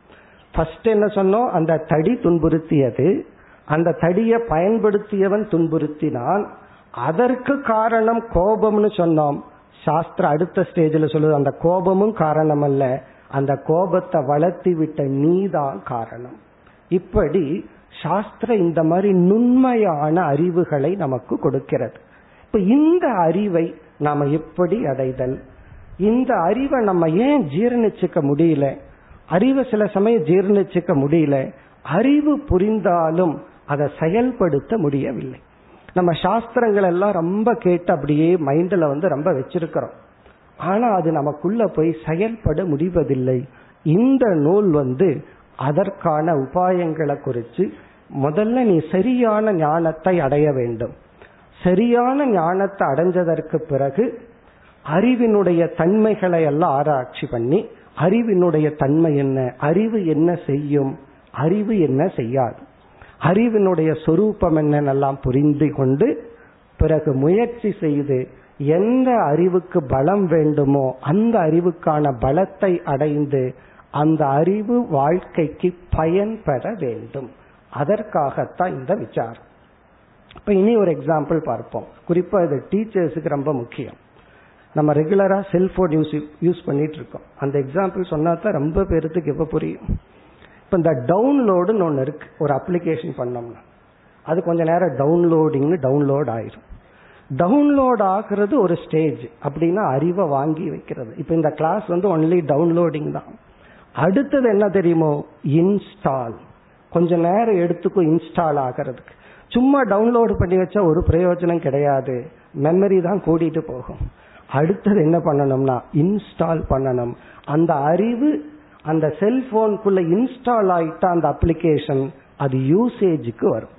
ஃபர்ஸ்ட் என்ன சொன்னோம்? அந்த தடி துன்புறுத்தியது. அந்த தடியை பயன்படுத்தியவன் துன்புறுத்தினான். அதற்கு காரணம் கோபம்னு சொன்னோம். சாஸ்திர அடுத்த ஸ்டேஜில் சொல்லுது அந்த கோபமும் காரணம் அல்ல அந்த கோபத்தை வளர்த்தி விட்ட நீதான் காரணம். இப்படி சாஸ்திரம் இந்த மாதிரி நுண்மையான அறிவுகளை நமக்கு கொடுக்கிறது. இப்ப இந்த அறிவை நாம எப்படி அடைதல்? இந்த அறிவை நம்ம ஏன் ஜீர்ணிச்சுக்க முடியல? அறிவை சில சமயம் ஜீர்ணிச்சுக்க முடியல. அறிவு புரிந்தாலும் அதை செயல்படுத்த முடியவில்லை. நம்ம சாஸ்திரங்கள் எல்லாம் ரொம்ப கேட்டு அப்படியே மைண்டில் வந்து ரொம்ப வச்சிருக்கிறோம். ஆனா அது நமக்குள்ள போய் செயல்பட முடிவதில்லை. இந்த நூல் வந்து அதற்கான உபாயங்களை குறித்து முதல்ல நீ சரியான ஞானத்தை அடைய வேண்டும். சரியான ஞானத்தை அடைஞ்சதற்கு பிறகு அறிவினுடைய தன்மைகளை எல்லாம் ஆராய்ச்சி பண்ணி அறிவினுடைய தன்மை என்ன அறிவு என்ன செய்யும் அறிவு என்ன செய்யாது. அறிவினுடைய சொரூபம் என்னென்னலாம் புரிந்து கொண்டு பிறகு முயற்சி செய்து எந்த அறிவுக்கு பலம் வேண்டுமோ அந்த அறிவுக்கான பலத்தை அடைந்து அந்த அறிவு வாழ்க்கைக்கு பயன்பட வேண்டும். அதற்காகத்தான் இந்த விசாரம். இப்ப இனி ஒரு எக்ஸாம்பிள் பார்ப்போம். குறிப்பா இது டீச்சர்ஸுக்கு ரொம்ப முக்கியம். நம்ம ரெகுலரா செல்போன் யூஸ் யூஸ் பண்ணிட்டு இருக்கோம் அந்த எக்ஸாம்பிள் சொன்னா தான் ரொம்ப பேருக்கு எப்ப புரியும். இப்ப இந்த டவுன்லோடுன்னு ஒன்று இருக்கு. ஒரு அப்ளிகேஷன் பண்ணோம்னா. அது கொஞ்ச நேரம் டவுன்லோடிங்னு டவுன்லோட் ஆயிரும். டவுன்லோட் ஆகுறது ஒரு ஸ்டேஜ் அப்படின்னா அறிவை வாங்கி வைக்கிறது. இப்ப இந்த கிளாஸ் வந்து ஒன்லி டவுன்லோடிங் தான். அடுத்தது என்ன தெரியுமோ? இன்ஸ்டால் கொஞ்ச நேரம் எடுத்துக்கும் இன்ஸ்டால் ஆகிறதுக்கு. சும்மா டவுன்லோடு பண்ணி வச்சா ஒரு பிரயோஜனம் கிடையாது. மெமரி தான் கூடிட்டு போகும். அடுத்தது என்ன பண்ணணும்னா இன்ஸ்டால் பண்ணணும். அந்த அறிவு அந்த செல்போனுக்குள்ள இன்ஸ்டால் ஆயிட்ட அந்த அப்ளிகேஷன் அது யூசேஜுக்கு வரும்.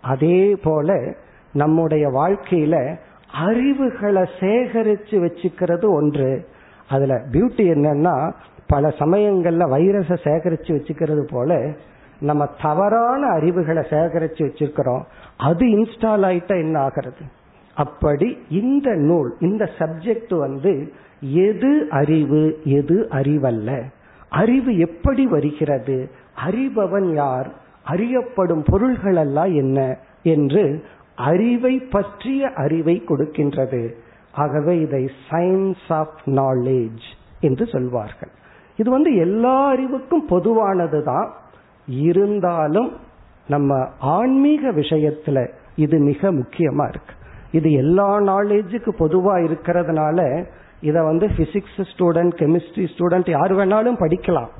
அதே போல நம்முடைய வாழ்க்கையில அறிவுகளை சேகரிச்சு வச்சுக்கிறது ஒன்று. அதுல பியூட்டி என்னன்னா பல சமயங்கள்ல வைரஸை சேகரிச்சு வச்சுக்கிறது போல நம்ம தவறான அறிவுகளை சேகரிச்சு வச்சிருக்கிறோம். அது இன்ஸ்டால் ஆயிட்டா என்ன ஆகிறது? அப்படி இந்த நூல் இந்த சப்ஜெக்ட் வந்து எது அறிவு எது அறிவல்ல? அறிவு எப்படி வருகிறது? அறிபவன் யார்? அறியப்படும் பொருள்கள் எல்லாம் என்ன? என்று அறிவை பற்றிய அறிவை கொடுக்கின்றது. ஆகவே இதை சயின்ஸ் ஆஃப் நாலேஜ் என்று சொல்வார்கள். இது வந்து எல்லா அறிவுக்கும் பொதுவானது தான் இருந்தாலும் நம்ம ஆன்மீக விஷயத்துல இது மிக முக்கியமா இருக்கு. இது எல்லா நாலேஜுக்கு பொதுவா இருக்கிறதுனால இதை வந்து பிசிக்ஸ் ஸ்டூடெண்ட் கெமிஸ்ட்ரி ஸ்டூடெண்ட் யார் வேணாலும் படிக்கலாம்.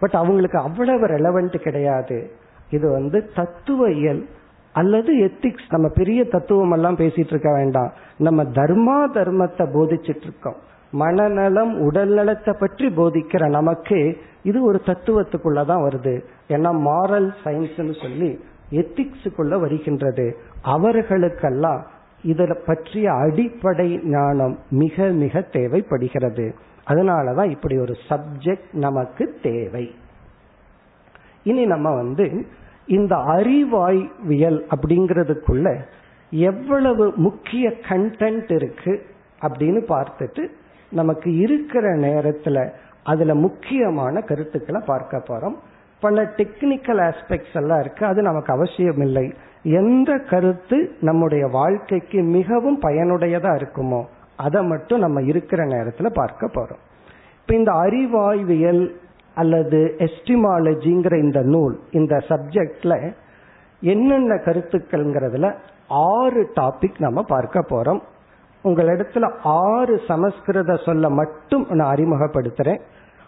பட் அவங்களுக்கு அவ்வளவு ரெலவெண்ட் கிடையாது. இது வந்து தத்துவ இயல் அல்லது எத்திக்ஸ் நம்ம பெரிய தத்துவம் எல்லாம் பேசிட்டு இருக்க வேண்டாம். நம்ம தர்மா தர்மத்தை போதிச்சிட்டு இருக்கோம். மனநலம் உடல் நலத்தை பற்றி போதிக்கிற நமக்கு இது ஒரு தத்துவத்துக்குள்ளதான் வருது. ஏன்னா மாரல் சயின்ஸ்னு சொல்லி எத்திக்ஸுக்குள்ள வருகின்றது. அவர்களுக்கெல்லாம் இதில் பற்றிய அடிப்படை ஞானம் மிக மிக தேவைப்படுகிறது. அதனாலதான் இப்படி ஒரு சப்ஜெக்ட் நமக்கு தேவை. இனி நம்ம வந்து இந்த அறிவாய்வியல் அப்படிங்கிறதுக்குள்ள எவ்வளவு முக்கிய கண்டென்ட் இருக்கு அப்படின்னு பார்த்துட்டு நமக்கு இருக்கிற நேரத்துல அதுல முக்கியமான கருத்துக்களை பார்க்க போறோம். பல டெக்னிக்கல் ஆஸ்பெக்ட்ஸ் எல்லாம் இருக்கு. அது நமக்கு அவசியம் இல்லை எந்த கருத்து நம்முடைய வாழ்க்கைக்கு மிகவும் பயனுடையதா இருக்குமோ அதை மட்டும் நம்ம இருக்கிற நேரத்துல பார்க்க போறோம். இப்ப இந்த அறிவாய்வியல் அல்லது எஸ்டிமாலஜிங்கிற இந்த நூல் இந்த சப்ஜெக்ட்ல என்னென்ன கருத்துக்கள்ங்கிறதுல ஆறு டாபிக் நம்ம பார்க்க போறோம். உங்களிடத்துல ஆறு சமஸ்கிருத சொல்ல மட்டும் நான் அறிமுகப்படுத்துறேன்.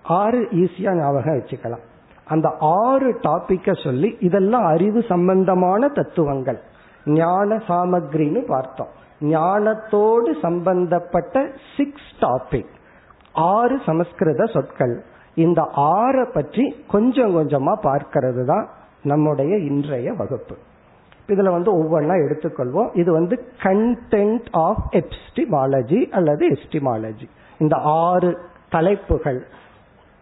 ஆறு ஈஸியா ஞாபகம் வச்சுக்கலாம். அந்த ஆறு டாபிக்க சொல்லி இதெல்லாம் அறிவு சம்பந்தமான தத்துவங்கள். ஞான சாமக்ரின்னு பார்த்தோம். ஞானத்தோடு சம்பந்தப்பட்ட சிக்ஸ் டாபிக் ஆறு சமஸ்கிருத சொற்கள். இந்த ஆறை பற்றி கொஞ்சம் கொஞ்சமா பார்க்கிறது தான் நம்முடைய இன்றைய வகுப்பு. இதுல வந்து ஒவ்வொன்றா எடுத்துக்கொள்வோம். இது வந்து கண்டென்ட் ஆஃப் எப்டிமாலஜி அல்லது எஸ்டிமாலஜி இந்த ஆறு தலைப்புகள்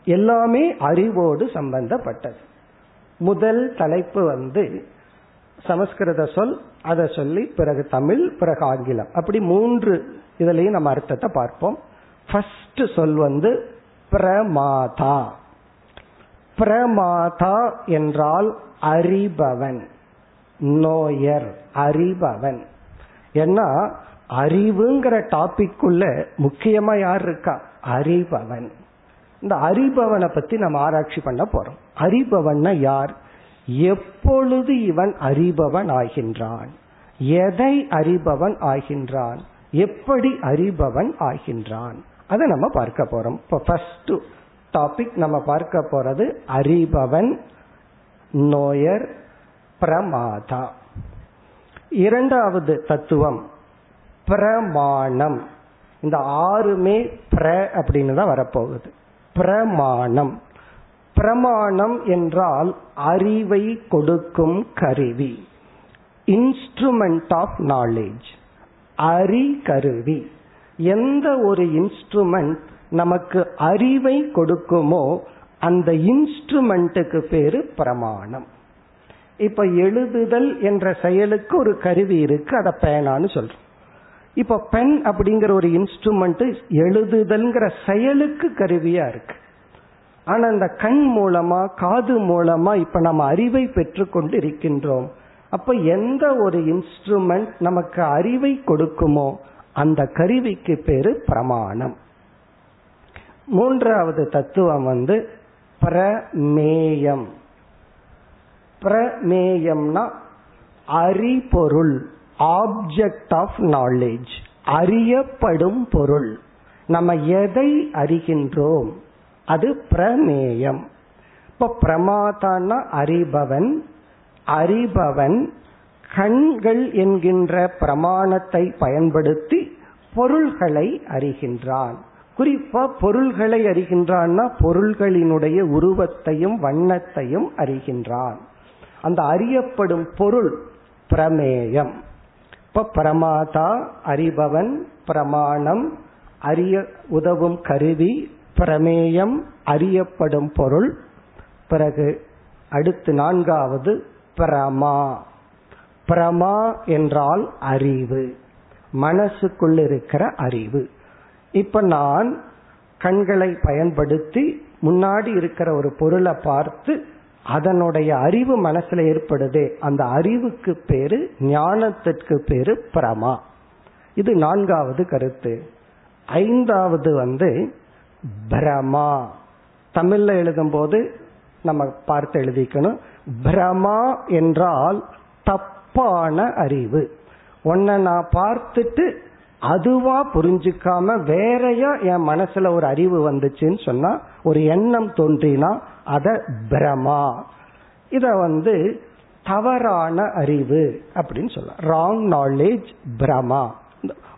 எல்லாமே அறிவோடு சம்பந்தப்பட்டது. முதல் தலைப்பு வந்து சமஸ்கிருத சொல் அதை சொல்லி பிறகு தமிழ் பிறகு ஆங்கிலம். அப்படி மூன்று இதுலயும் நம்ம அர்த்தத்தை பார்ப்போம். ஃபர்ஸ்ட் சொல் வந்து பிரமாதா. பிரமாதா என்றால் அறிபவன். நோயர் அறிபவன். ஏன்னா அறிவுங்கிற டாபிக்குள்ள முக்கியமா யார் இருக்கா? அறிபவன். இந்த அறிபவனை பத்தி நம்ம ஆராய்ச்சி பண்ண போறோம். அறிபவன்னா யார்? எப்பொழுது இவன் அறிபவன் ஆகின்றான்? எதை அறிபவன் ஆகின்றான்? எப்படி அறிபவன் ஆகின்றான்? அதை நம்ம பார்க்க போறோம். இப்போ ஃபர்ஸ்ட் டாபிக் நம்ம பார்க்க போறது அறிபவன் நோயர் பிரமாதா. இரண்டாவது தத்துவம் பிரமாணம். இந்த ஆறுமே பிர அப்படின்னு தான் வரப்போகுது. பிரமாணம். பிரமாணம் என்றால் அறிவை கொடுக்கும் கருவி. இன்ஸ்ட்ருமெண்ட் ஆஃப் நாலேஜ் அறி கருவி எந்த ஒரு இன்ஸ்ட்ருமெண்ட் நமக்கு அறிவை கொடுக்குமோ அந்த இன்ஸ்ட்ருமெண்ட்டுக்கு பேரு பிரமாணம். இப்ப எழுதுதல் என்ற செயலுக்கு ஒரு கருவி இருக்கு அதை பேனான்னு சொல்றோம். இப்ப பென் அப்படிங்கிற ஒரு இன்ஸ்ட்ருமெண்ட் எழுதுதல்ங்கிற செயலுக்கு கருவியா இருக்கு. ஆனா அந்த கண் மூலமா காது மூலமா இப்ப நம்ம அறிவை பெற்றுக்கொண்டு இருக்கின்றோம். அப்ப எந்த ஒரு இன்ஸ்ட்ருமெண்ட் நமக்கு அறிவை கொடுக்குமோ அந்த கருவிக்கு பேரு பிரமாணம். மூன்றாவது தத்துவம் வந்து பிரமேயம். பிரமேயம்னா அறிபொருள் ஆப்ஜெக்ட் ஆஃப் நாலேஜ் அறியப்படும் பொருள். நம்ம எதை அறிகின்றோம்? அது பிரமேயம். இப்ப பிரமாதான்னா அறிபவன் அறிபவன் கண்கள் என்கின்ற பிரமாணத்தை பயன்படுத்தி பொருள்களை அறிகின்றான். குறிப்பா பொருள்களை அறிகின்றான்னா பொருள்களினுடைய உருவத்தையும் வண்ணத்தையும் அறிகின்றான். அந்த அறியப்படும் பொருள் பிரமேயம். இப்ப பிரமாதா அறிபவன் பிரமாணம் அறிய உதவும் கருவி பிரமேயம் அறியப்படும் பொருள். பிறகு அடுத்து நான்காவது பிரமா. பிரமா என்றால் அறிவு. மனசுக்குள் இருக்கிற அறிவு. இப்ப நான் கண்களை பயன்படுத்தி முன்னாடி இருக்கிற ஒரு பொருளை பார்த்து அதனுடைய அறிவு மனசுல ஏற்படுதே. அந்த அறிவுக்கு பேரு ஞானத்திற்கு பேரு பிரமா. இது நான்காவது கருத்து. ஐந்தாவது வந்து பிரமா. தமிழ்ல எழுதும் போது நம்ம பார்த்து எழுதிக்கணும். பிரமா என்றால் தப்பான அறிவு. ஒன்ன நான் பார்த்துட்டு அதுவா புரிஞ்சுக்காம வேறையா என் மனசுல ஒரு அறிவு வந்துச்சுன்னு சொன்னா ஒரு எண்ணம் தோன்றினா அத பிரமா. இத வந்து தவறான அறிவு அப்படின்னு சொல்லலாம். ராங் நாலேஜ் பிரமா.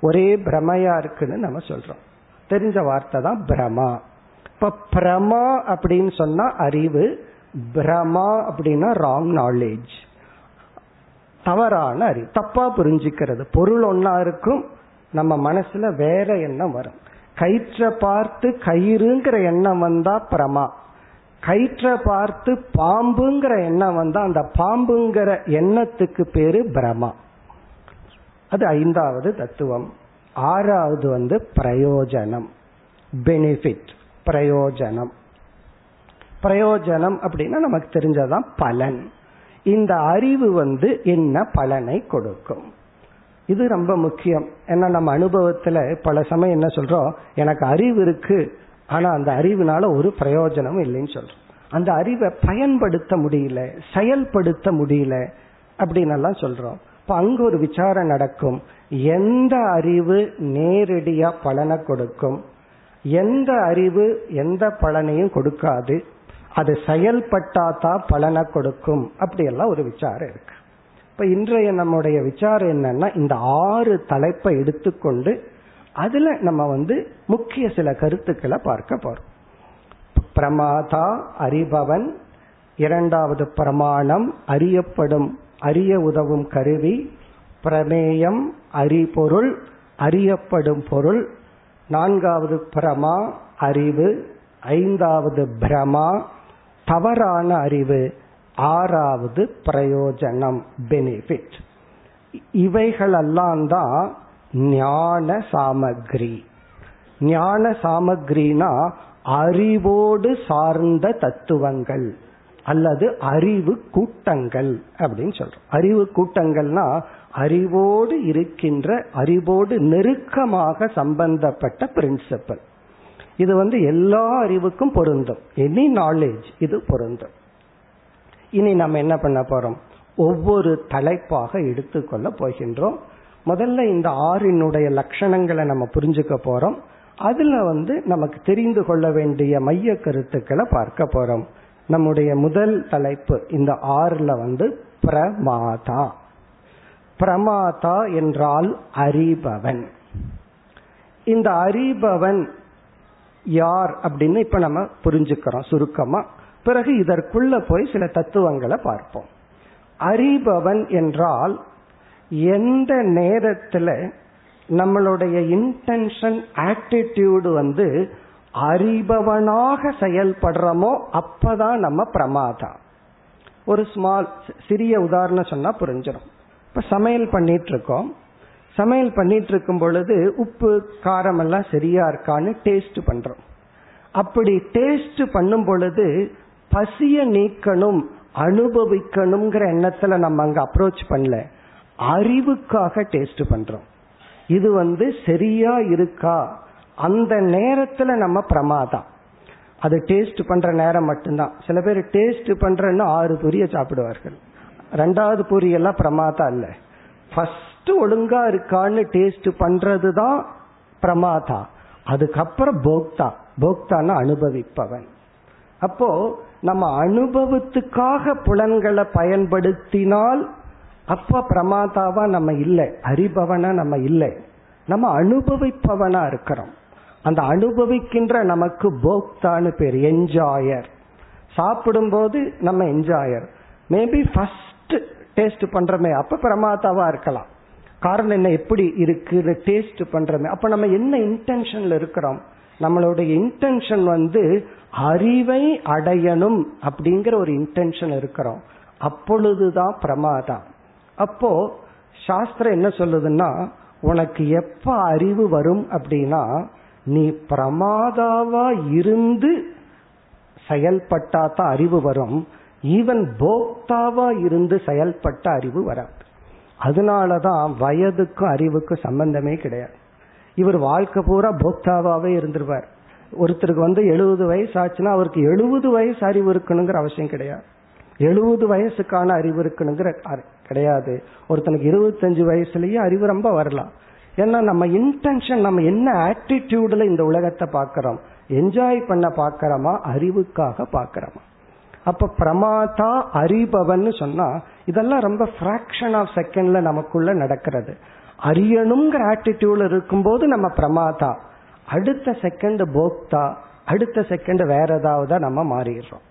ஒரே பிரமையா இருக்குன்னு நம்ம சொல்றோம். தெரிஞ்ச வார்த்தை தான் பிரமா. இப்ப பிரமா அப்படின்னு சொன்னா அறிவு பிரமா அப்படின்னா ராங் நாலேஜ் தவறான அறிவு. தப்பா புரிஞ்சுக்கிறது. பொருள் ஒன்னா இருக்கும். நம்ம மனசுல வேற எண்ணம் வரும். கயிற்ற பார்த்து கயிறுங்கிற எண்ணம் வந்தா பிரமா. கயிற்ற பார்த்து பாம்புங்கிற எண்ணம் வந்தா அந்த பாம்புங்கிற எண்ணத்துக்கு பேரு பிரமா அது ஐந்தாவது தத்துவம். ஆறாவது வந்து பிரயோஜனம். பெனிஃபிட் பிரயோஜனம். பிரயோஜனம் அப்படின்னா நமக்கு தெரிஞ்சதான் பலன். இந்த அறிவு வந்து என்ன பலனை கொடுக்கும். இது ரொம்ப முக்கியம். ஏன்னா நம்ம அனுபவத்துல பல சமயம் என்ன சொல்றோம்? எனக்கு அறிவு இருக்கு. ஆனா அந்த அறிவுனால ஒரு பிரயோஜனமும் இல்லைன்னு சொல்றோம். அந்த அறிவை பயன்படுத்த முடியல செயல்படுத்த முடியல அப்படின்னு எல்லாம் சொல்றோம். இப்ப அங்க ஒரு விசாரம் நடக்கும். எந்த அறிவு நேரடியா பலனை கொடுக்கும்? எந்த அறிவு எந்த பலனையும் கொடுக்காது? அது செயல்பட்டாதான் பலனை கொடுக்கும். அப்படியெல்லாம் ஒரு விசாரம் இருக்கு. இப்ப இன்றைய நம்முடைய விசாரம் என்னன்னா இந்த ஆறு தலைப்பை எடுத்துக்கொண்டு அதுல நம்ம வந்து முக்கிய சில கருத்துக்களை பார்க்க போறோம். பிரமாதா அறிபவன் இரண்டாவது பிரமாணம் அறியப்படும் அறிய உதவும் கருவி பிரமேயம் அறிபொருள் அறியப்படும் பொருள் நான்காவது பிரமா அறிவு ஐந்தாவது பிரமா தவறான அறிவு ஆறாவது பிரயோஜனம் பெனிஃபிட் இவைகளெல்லாம் தான் ஞான சாமக்ரி. ஞான சாமக்ரினா அறிவோடு சார்ந்த தத்துவங்கள் அல்லது அறிவு கூட்டங்கள் அப்படின்னு சொல்றோம். அறிவு கூட்டங்கள்னா அறிவோடு இருக்கின்ற அறிவோடு நெருக்கமாக சம்பந்தப்பட்ட பிரின்சிபல் இது வந்து எல்லா அறிவுக்கும் பொருந்தும். எனி நாலேஜ் இது பொருந்தும். இனி நம்ம என்ன பண்ண போறோம்? ஒவ்வொரு தலைப்பாக எடுத்துக்கொள்ள போகின்றோம். முதல்ல இந்த ஆறினுடைய லட்சணங்களை நம்ம புரிஞ்சுக்க போறோம். அதுல வந்து நமக்கு தெரிந்து கொள்ள வேண்டிய மைய கருத்துக்களை பார்க்க போறோம். நம்முடைய முதல் தலைப்பு இந்த ஆறுல வந்து பிரமாதா. பிரமாதா என்றால் அறிபவன். இந்த அறிபவன் யார் அப்படின்னு இப்ப நம்ம புரிஞ்சுக்கிறோம் சுருக்கமா. பிறகு இதற்குள்ள போய் சில தத்துவங்களை பார்ப்போம். அறிபவன் என்றால் எந்த நேரத்துல நம்மளுடைய இன்டென்ஷன் ஆட்டிடியூடு வந்து அறிபவனாக செயல்படுறோமோ அப்பதான் நம்ம பிரமாதம் ஒரு ஸ்மால் சிறிய உதாரணம் சொன்னா புரிஞ்சிடும் இப்ப சமையல் பண்ணிட்டு இருக்கோம் சமையல் பண்ணிட்டு இருக்கும் பொழுது உப்பு காரம் எல்லாம் சரியா இருக்கான்னு டேஸ்ட் பண்றோம். அப்படி டேஸ்ட் பண்ணும் பொழுது பசிய நீக்கணும் அனுபவிக்கணுங்கிற எண்ணத்துல நம்ம அங்க அப்ரோச் பண்ணல. அறிவுக்காக டேஸ்ட் பண்றோம். இது வந்து சரியா இருக்கா? அந்த நேரத்துல நம்ம பிரமாதம். அது டேஸ்ட் பண்ற நேரம் மட்டும்தான். சில பேர் டேஸ்ட் பண்றன்னு ஆறு பொரிய சாப்பிடுவார்கள். ரெண்டாவது பொரியெல்லாம் பிரமாதம் இல்ல. ஃபர்ஸ்ட் ஒழுங்கா இருக்கான்னு டேஸ்ட் பண்றது தான் பிரமாதா அதுக்கப்புறம் போக்தா. போக்தான்னு அனுபவிப்பவன். அப்போ நம்ம அனுபவத்துக்காக புலன்களை பயன்படுத்தினால் அப்ப பிரமாதாவா நம்ம இல்லை அறிபவனா நம்ம இல்லை. நம்ம அனுபவிப்பவனா இருக்கிறோம். அந்த அனுபவிக்கின்ற நமக்கு போக்தான்னு பேர் என்ஜாயர் சாப்பிடும்போது நம்ம என்ஜாயர் மேபி ஃபர்ஸ்ட் டேஸ்ட் பண்றமே அப்ப பிரமாதாவா இருக்கலாம். காரணம் என்ன எப்படி இருக்குன்னு டேஸ்ட் பண்றமே. அப்ப நம்ம என்ன இன்டென்ஷன்ல இருக்கிறோம்? நம்மளுடைய இன்டென்ஷன் வந்து அறிவை அடையணும் அப்படிங்கிற ஒரு இன்டென்ஷன் இருக்கிறோம். அப்பொழுதுதான் பிரமாதம். அப்போ சாஸ்திரம் என்ன சொல்லுதுன்னா உனக்கு எப்ப அறிவு வரும் அப்படின்னா நீ பிரமாதாவா இருந்து செயல்பட்டா தான் அறிவு வரும். ஈவன் போக்தாவா இருந்து செயல்பட்ட அறிவு வராது. அதனாலதான் வயதுக்கும் அறிவுக்கும் சம்பந்தமே கிடையாது. இவர் வாழ்க்கை பூரா போக்தாவாவே இருந்துருவார். ஒருத்தருக்கு வந்து எழுபது வயசு ஆச்சுன்னா அவருக்கு எழுபது வயசு அறிவு இருக்கணுங்கிற அவசியம் கிடையாது. எழுபது வயசுக்கான அறிவு இருக்கணுங்கிற கிடையாது. ஒருத்தனுக்கு இருபத்தஞ்சு வயசுலயே அறிவு ரொம்ப வரலாம். ஏன்னா நம்ம இன்டென்ஷன் நம்ம என்ன ஆட்டிடியூட்ல இந்த உலகத்தை பார்க்கிறோம்? என்ஜாய் பண்ண பார்க்கிறோமா? அறிவுக்காக பார்க்கிறோமா? அப்ப பிரமாதா அறிபவன் சொன்னா இதெல்லாம் ரொம்ப ஃப்ராக்ஷன் ஆஃப் செகண்ட்ல நமக்குள்ள நடக்கிறது. அறியணுங்கிற ஆட்டிடியூட்ல இருக்கும்போது நம்ம பிரமாதா. அடுத்த செகண்ட் போக்தா. அடுத்த செகண்ட் வேற ஏதாவது நம்ம மாறிடுறோம்.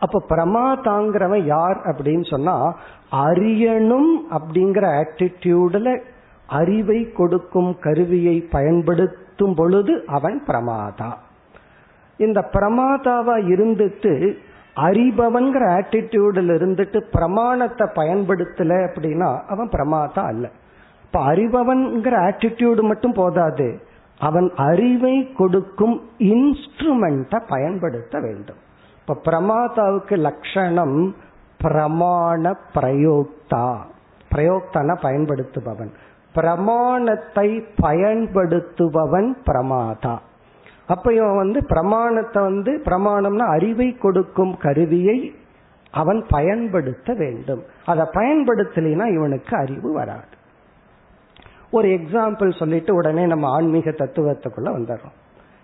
அப்ப பிரமாதாங்கிறவன் யார் அப்படின்னு சொன்னா அறியணும் அப்படிங்கிற ஆட்டிடியூட்ல அறிவை கொடுக்கும் கருவியை பயன்படுத்தும் பொழுது அவன் பிரமாதா. இந்த பிரமாதாவா இருந்துட்டு அறிபவன்கிற ஆட்டிடியூடில் இருந்துட்டு பிரமாணத்தை பயன்படுத்தல அப்படின்னா அவன் பிரமாதா அல்ல. இப்ப அறிபவன்கிற ஆட்டிடியூடு மட்டும் போதாது. அவன் அறிவை கொடுக்கும் இன்ஸ்ட்ருமெண்ட்டை பயன்படுத்த வேண்டும். இப்ப பிரமாதாவுக்கு லட்சணம் பிரமாண பிரயோக்தா. பிரயோக்தான பயன்படுத்துபவன். பிரமாணத்தை பயன்படுத்துபவன் பிரமாதா. அப்ப இவன் வந்து பிரமாணத்தை வந்து பிரமாணம்னா அறிவை கொடுக்கும் கருவியை அவன் பயன்படுத்த வேண்டும். அதை பயன்படுத்தலைன்னா இவனுக்கு அறிவு வராது. ஒரு எக்ஸாம்பிள் சொல்லிட்டு உடனே நம்ம ஆன்மீக தத்துவத்துக்குள்ள வந்துடுறோம்.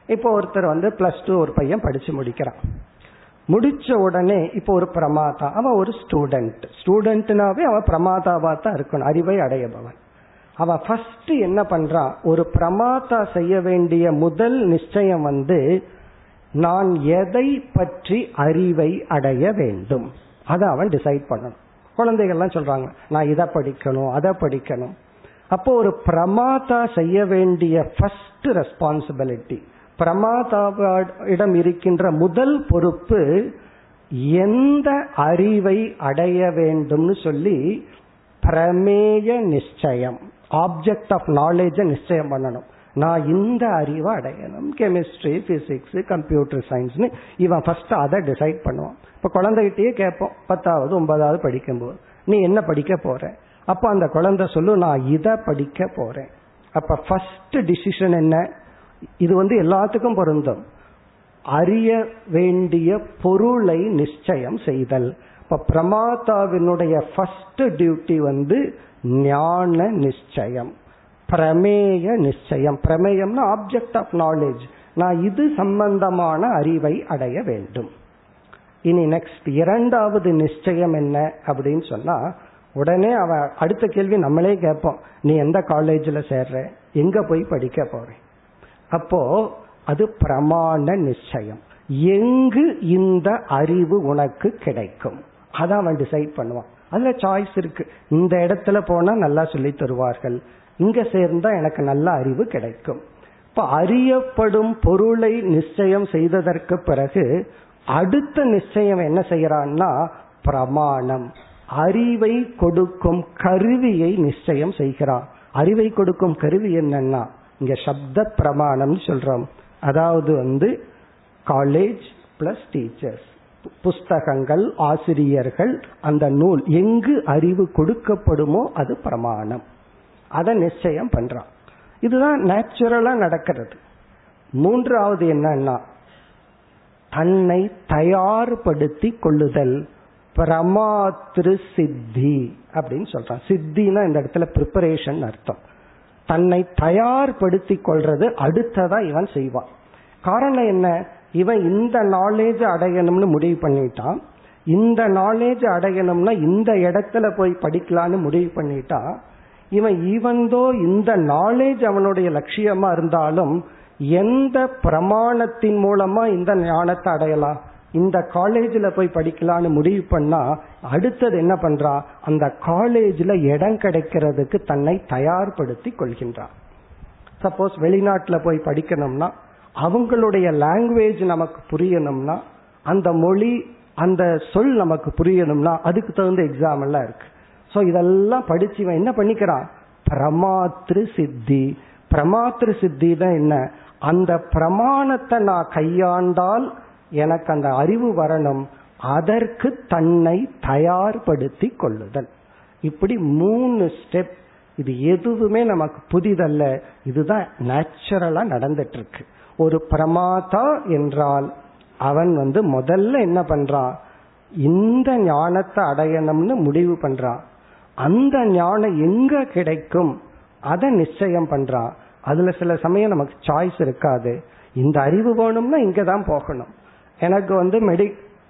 இப்போ ஒருத்தர் வந்து பிளஸ் டூ ஒரு பையன் படிச்சு முடிக்கிறான். முடிச்ச உடனே இப்போ ஒரு பிரமாதா அவன் ஒரு ஸ்டூடெண்ட் ஸ்டூடெண்ட்னாவே அவன் பிரமாதாவா தான் இருக்கணும் அறிவை அடையபவன் அவன் ஃபர்ஸ்ட் என்ன பண்றான் ஒரு பிரமாதா செய்ய வேண்டிய முதல் நிச்சயம் வந்து நான் எதை பற்றி அறிவை அடைய வேண்டும். அதை அவன் டிசைட் பண்ணணும். குழந்தைகள்லாம் சொல்றாங்க நான் இதை படிக்கணும் அதை படிக்கணும். அப்போ ஒரு பிரமாதா செய்ய வேண்டிய ஃபர்ஸ்ட் ரெஸ்பான்சிபிலிட்டி பிரமாதாவிடம் இருக்கின்ற முதல் பொறுப்பு எந்த அறிவை அடைய வேண்டும்னு சொல்லி பிரமேய நிச்சயம் ஆப்ஜெக்ட் ஆஃப் நாலேஜ நிச்சயம் பண்ணணும். நான் இந்த அறிவை அடையணும். கெமிஸ்ட்ரி பிசிக்ஸ் கம்ப்யூட்டர் சயின்ஸ்னு இவன் ஃபர்ஸ்ட் அதை டிசைட் பண்ணுவான். இப்ப குழந்தைகிட்டயே கேட்போம். பத்தாவது ஒன்பதாவது படிக்கும்போது நீ என்ன படிக்க போற? அப்ப அந்த குழந்தை சொல்லு நான் இதை படிக்க போறேன். அப்ப ஃபர்ஸ்ட் டிசிஷன் என்ன? இது வந்து எல்லாத்துக்கும் பொருந்தும். அறிய வேண்டிய பொருளை நிச்சயம் செய்தல். இப்ப பிரமாதாவினுடைய ஃபர்ஸ்ட் டியூட்டி வந்து ஞான நிச்சயம். பிரமேய நிச்சயம். பிரமேயம்னா ஆப்ஜெக்ட் ஆஃப் நாலேஜ் நான் இது சம்பந்தமான அறிவை அடைய வேண்டும். இனி நெக்ஸ்ட் இரண்டாவது நிச்சயம் என்ன அப்படின்னு சொன்னா உடனே அவன் அடுத்த கேள்வி நம்மளே கேட்போம். நீ எந்த காலேஜில் சேர்ற? எங்க போய் படிக்க போறேன் அப்போ அது பிரமாண நிச்சயம். எங்கு இந்த அறிவு உனக்கு கிடைக்கும்? அதான் அவன் டிசைட் பண்ணுவான். அதுல சாய்ஸ் இருக்கு. இந்த இடத்துல போனா நல்லா சொல்லி தருவார்கள். இங்க சேர்ந்தா எனக்கு நல்ல அறிவு கிடைக்கும். இப்ப அறியப்படும் பொருளை நிச்சயம் செய்ததற்கு பிறகு அடுத்த நிச்சயம் என்ன செய்யறான்னா பிரமாணம். அறிவை கொடுக்கும் கருவியை நிச்சயம் செய்கிறான். அறிவை கொடுக்கும் கருவி என்னன்னா இங்க சப்த பிரமாணம் சொல்றோம். அதாவது வந்து காலேஜ் பிளஸ் டீச்சர்ஸ் புஸ்தகங்கள் ஆசிரியர்கள் அந்த நூல் எங்கு அறிவு கொடுக்கப்படுமோ அது பிரமாணம். அதை நிச்சயம் பண்றான். இதுதான் நேச்சுரலா நடக்கிறது. மூன்றாவது என்னன்னா தன்னை தயார்படுத்தி கொள்ளுதல். பிரமாத்திரு சித்தி அப்படின்னு சொல்றான். சித்தினா இந்த இடத்துல ப்ரிப்பரேஷன் அர்த்தம். தன்னை தயார்படுத்தி கொள்றது அடுத்ததா இவன் செய்வான். காரணம் என்ன? இவன் இந்த நாலேஜ் அடையணும்னு முடிவு பண்ணிட்டான். இந்த நாலேஜ் அடையணும்னா இந்த இடத்துல போய் படிக்கலான்னு முடிவு பண்ணிட்டா இவன் ஈவந்தோ இந்த நாலேஜ் அவனுடைய லட்சியமா இருந்தாலும் எந்த பிரமாணத்தின் மூலமா இந்த ஞானத்தை அடையலாம்? இந்த காலேஜில் போய் படிக்கலான்னு முடிவு பண்ணா அடுத்தது என்ன பண்றா? அந்த காலேஜில் இடம் கிடைக்கிறதுக்கு தன்னை தயார்படுத்தி கொள்கின்றான் சப்போஸ் வெளிநாட்டில் போய் படிக்கணும்னா அவங்களுடைய லாங்குவேஜ் நமக்கு புரியணும்னா அந்த மொழி அந்த சொல் நமக்கு புரியணும்னா அதுக்கு தகுந்த எக்ஸாம் எல்லாம் இருக்கு. ஸோ இதெல்லாம் படிச்சு இவன் என்ன பண்ணிக்கிறான்? பிரமாத்திரு சித்தி. பிரமாத்திரு சித்தி தான் என்ன? அந்த பிரமாணத்தை நான் கையாண்டால் எனக்கு அந்த அறிவு வரணும் அதற்கு தன்னை தயார்படுத்தி கொள்ளுதல். இப்படி மூணு ஸ்டெப் இது எதுவுமே நமக்கு புதிதல்ல. இதுதான் நேச்சுரலா நடந்துட்டு இருக்கு ஒரு பிரமாதா என்றால் அவன் வந்து முதல்ல என்ன பண்றான் இந்த ஞானத்தை அடையணும்னு முடிவு பண்றான் அந்த ஞானம் எங்க கிடைக்கும்? அதை நிச்சயம் பண்றான் அதுல சில சமயம் நமக்கு சாய்ஸ் இருக்காது. இந்த அறிவு வேணும்னா இங்க தான் போகணும். எனக்கு வந்து மெடி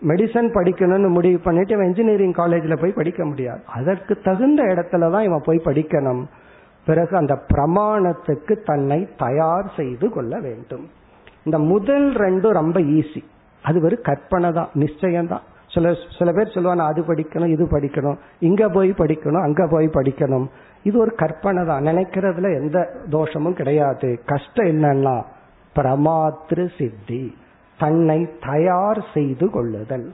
மெடிசன் படிக்கணும்னு முடிவு பண்ணிட்டு இவன் இன்ஜினியரிங் காலேஜில் போய் படிக்க முடியாது. அதற்கு தகுந்த இடத்துல தான் இவன் போய் படிக்கணும். பிறகு அந்த பிரமாணத்துக்கு தன்னை தயார் செய்து கொள்ள வேண்டும். இந்த முதல் ரெண்டும் ரொம்ப ஈஸி அது ஒரு கற்பனை தான் நிச்சயம் தான். சில சில பேர் சொல்லுவாங்க அது படிக்கணும் இது படிக்கணும். இங்க போய் படிக்கணும் அங்க போய் படிக்கணும். இது ஒரு கற்பனை தான். நினைக்கிறதுல எந்த தோஷமும் கிடையாது. கஷ்டம் என்னன்னா பிரமாத்திரு சித்தி. தன்னை தயார் செய்து கொள்ளுதல்.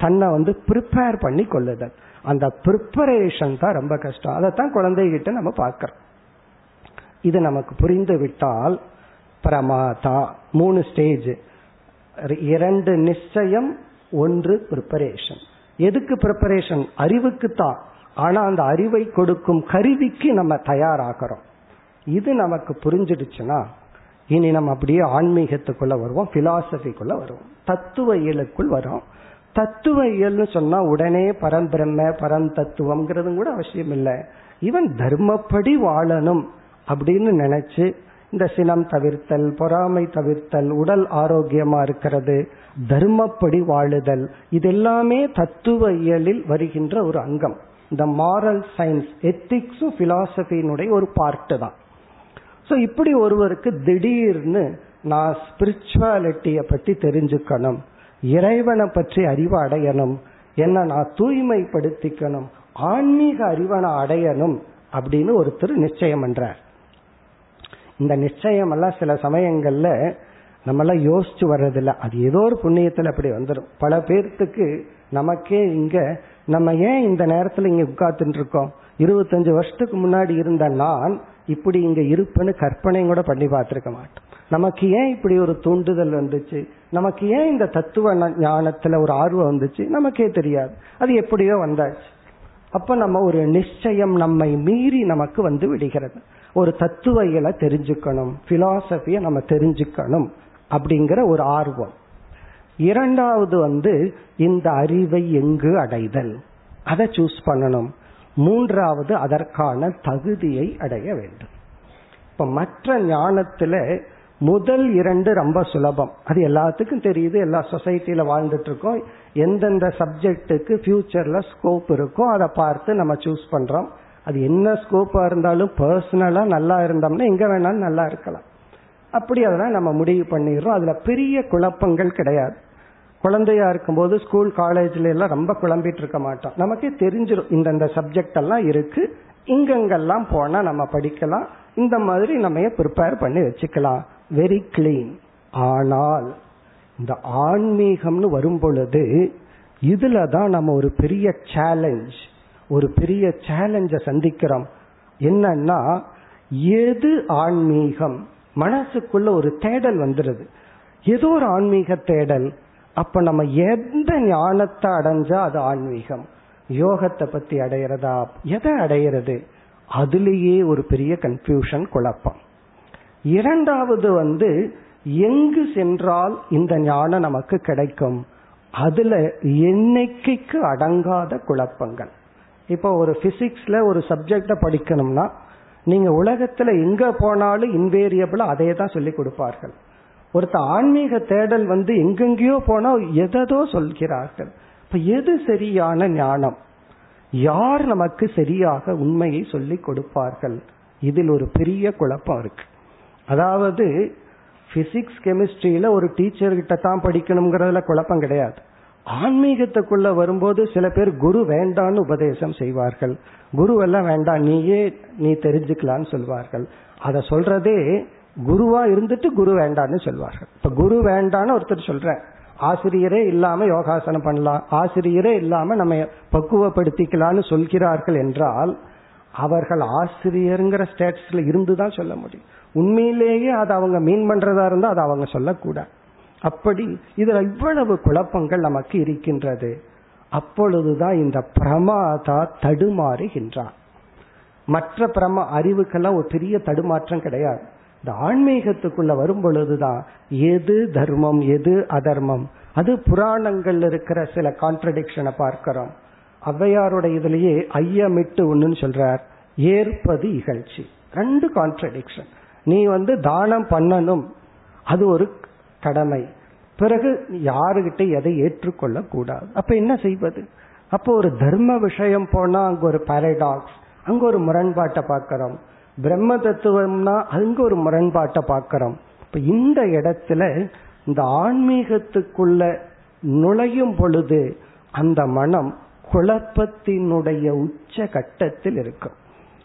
தன்னை வந்து ப்ரிப்பேர் பண்ணி கொள்ளுதல். அந்த ப்ரிப்பரேஷன் தான் ரொம்ப கஷ்டம். அதைத்தான் குழந்தைகிட்ட நம்ம பார்க்கறோம். இது நமக்கு புரிந்து விட்டால் பிரமாதா. மூணு ஸ்டேஜ் இரண்டு நிச்சயம் ஒன்று ப்ரிப்பரேஷன் எதுக்கு ப்ரிப்பரேஷன் அறிவுக்கு தான். ஆனா அந்த அறிவை கொடுக்கும் கருவிக்கு நம்ம தயாராகிறோம். இது நமக்கு புரிஞ்சிடுச்சுன்னா இனி நம்ம அப்படியே ஆன்மீகத்துக்குள்ள வருவோம் பிலாசபிக்குள்ள வருவோம். தத்துவ இயலுக்குள் வரும். தத்துவ இயல்னு சொன்னா உடனே பரம்பிரம்ம பரம் தத்துவம்ங்கிறது கூட அவசியம் இல்லை. இவன் தர்மப்படி வாழணும் அப்படின்னு நினைச்சு இந்த சினம் தவிர்த்தல் பொறாமை தவிர்த்தல் உடல் ஆரோக்கியமா இருக்கிறது தர்மப்படி வாழுதல் இது எல்லாமே தத்துவ இயலில் வருகின்ற ஒரு அங்கம். இந்த மாரல் சயின்ஸ் எத்திக்ஸும் பிலாசபியினுடைய ஒரு பார்ட்டு தான். ஸோ இப்படி ஒருவருக்கு திடீர்னு நான் ஸ்பிரிச்சுவாலிட்டியை பற்றி தெரிஞ்சுக்கணும் இறைவனை பற்றி அறிவு அடையணும் என்ன நான் தூய்மைப்படுத்திக்கணும் ஆன்மீக அறிவனை அடையணும் அப்படின்னு ஒருத்தர் நிச்சயம் பண்றார். இந்த நிச்சயம் எல்லாம் சில சமயங்கள்ல நம்மளாம் யோசிச்சு வர்றதில்ல. அது ஏதோ ஒரு புண்ணியத்தில் அப்படி வந்துடும் பல பேர்த்துக்கு நமக்கே இங்க நம்ம ஏன் இந்த நேரத்தில் இங்க உட்கார்ந்துட்டு இருக்கோம்? இருபத்தஞ்சு வருஷத்துக்கு முன்னாடி இருந்த நான் இப்படி இங்க இருப்பேன்னு கற்பனையும் கூட பண்ணி பார்த்திருக்க மாட்டோம். நமக்கு ஏன் இப்படி ஒரு தூண்டுதல் வந்துச்சு? நமக்கு ஏன் இந்த தத்துவ ஞானத்துல ஒரு ஆர்வம் வந்துச்சு? நமக்கே தெரியாது. அது எப்படியோ வந்தாச்சு. அப்ப நம்ம ஒரு நிச்சயம் நம்மை மீறி நமக்கு வந்து விடுகிறது. ஒரு தத்துவ தெரிஞ்சுக்கணும். பிலாசபிய நம்ம தெரிஞ்சுக்கணும் அப்படிங்கிற ஒரு ஆர்வம். இரண்டாவது வந்து இந்த அறிவை எங்கு அடைதல்? அதை சூஸ் பண்ணணும். மூன்றாவது அதற்கான தகுதியை அடைய வேண்டும். இப்ப மற்ற ஞானத்துல முதல் இரண்டு ரொம்ப சுலபம். அது எல்லாத்துக்கும் தெரியுது எல்லா சொசைட்டில வாழ்ந்துட்டு இருக்கோம் எந்தெந்த சப்ஜெக்டுக்கு ஃபியூச்சர்ல ஸ்கோப் இருக்கோ அதை பார்த்து நம்ம சூஸ் பண்றோம். அது என்ன ஸ்கோப்பா இருந்தாலும் பர்சனலா நல்லா இருந்தோம்னா எங்க வேணாலும் நல்லா இருக்கலாம். அப்படி அதெல்லாம் நம்ம முடிவு பண்ணிடுறோம். அதுல பெரிய குழப்பங்கள் கிடையாது. குழந்தையா இருக்கும்போது ஸ்கூல் காலேஜ்ல எல்லாம் ரொம்ப குழம்பிட்டு இருக்க மாட்டோம். நமக்கே தெரிஞ்சிடும் இந்தந்த சப்ஜெக்ட் எல்லாம் இருக்கு இங்கெங்கெல்லாம் போனா நம்ம படிக்கலாம் இந்த மாதிரி நம்ம ப்ரிப்பேர் பண்ணி வச்சுக்கலாம்? வெரி கிளீன் ஆனால் இந்த ஆன்மீகம்னு வரும் பொழுது இதுல தான் நம்ம ஒரு பெரிய சேலஞ்ச் ஒரு பெரிய சேலஞ்ச சந்திக்கிறோம். என்னன்னா எது ஆன்மீகம்? மனசுக்குள்ள ஒரு தேடல் வந்துடுது ஏதோ ஒரு ஆன்மீக தேடல் அப்ப நம்ம எந்த ஞானத்தை அடைஞ்சா அது ஆன்மீகம்? யோகத்தை பத்தி அடையிறதா? எதை அடையிறது? அதுலேயே ஒரு பெரிய கன்ஃபியூஷன் குழப்பம். இரண்டாவது வந்து எங்கு சென்றால் இந்த ஞானம் நமக்கு கிடைக்கும்? அதுல எண்ணிக்கைக்கு அடங்காத குழப்பங்கள். இப்போ ஒரு பிசிக்ஸ்ல ஒரு சப்ஜெக்ட படிக்கணும்னா நீங்க உலகத்துல எங்க போனாலும் இன்வேரியபிளா அதே தான் சொல்லி கொடுப்பார்கள். ஒருத்த ஆன்மீக தேடல் வந்து எங்கெங்கயோ போனா எதோ சொல்கிறார்கள். இப்ப எது சரியான ஞானம்? யார் நமக்கு சரியாக உண்மையை சொல்லி கொடுப்பார்கள்? இதில் ஒரு பெரிய குழப்பம் இருக்கு. அதாவது பிசிக்ஸ் கெமிஸ்ட்ரியில ஒரு டீச்சர் கிட்ட தான் படிக்கணுங்கிறதுல குழப்பம் கிடையாது. ஆன்மீகத்துக்குள்ள வரும்போது சில பேர் குரு வேண்டான்னு உபதேசம் செய்வார்கள். குரு எல்லாம் வேண்டாம் நீயே நீ தெரிஞ்சுக்கலான்னு சொல்வார்கள். அதை சொல்றதே குருவா இருந்துட்டு குரு வேண்டான்னு சொல்வார்கள். இப்ப குரு வேண்டான்னு ஒருத்தர் சொல்ற ஆசிரியரே இல்லாம யோகாசனம் பண்ணலாம். ஆசிரியரே இல்லாம நம்ம பக்குவப்படுத்திக்கலாம்னு சொல்கிறார்கள் என்றால் அவர்கள் ஆசிரியருங்கிற ஸ்டேட்டஸ்ல இருந்து தான் சொல்ல முடியும். உண்மையிலேயே அது அவங்க மீன் பண்றதா இருந்தா அதை அவங்க சொல்லக்கூடாது. அப்படி இதுல இவ்வளவு குழப்பங்கள் நமக்கு இருக்கின்றது. அப்பொழுதுதான் இந்த பிரமாதா தடுமாறுகின்றார் மற்ற பிரம அறிவுக்கெல்லாம் ஒரு பெரிய தடுமாற்றம் கிடையாது. இந்த ஆன்மீகத்துக்குள்ள வரும் பொழுதுதான் எது தர்மம் எது அதர்மம்? அது புராணங்கள்ல இருக்கிற சில கான்ட்ரடிக்ஷனை பார்க்கிறோம். ஔவையாருடைய இதுலயே ஐயமிட்டு ஒண்ணுன்னு சொல்றார். ஏற்பது இகழ்ச்சி. ரெண்டு கான்ட்ரடிக்ஷன் நீ வந்து தானம் பண்ணணும். அது ஒரு கடமை. பிறகு யாருகிட்ட எதை ஏற்றுக்கொள்ள கூடாது அப்ப என்ன செய்வது? அப்போ ஒரு தர்ம விஷயம் போனா அங்க ஒரு பாரடாக்ஸ் அங்க ஒரு முரண்பாட்டை பார்க்கிறோம். பிரம்ம தத்துவம்னா அங்க ஒரு முரண்பாட்டை பார்க்கிறோம். இப்ப இந்த இடத்துல இந்த ஆன்மீகத்துக்குள்ள நுழையும் பொழுது அந்த மனம் குழப்பத்தினுடைய உச்ச கட்டத்தில் இருக்கும்.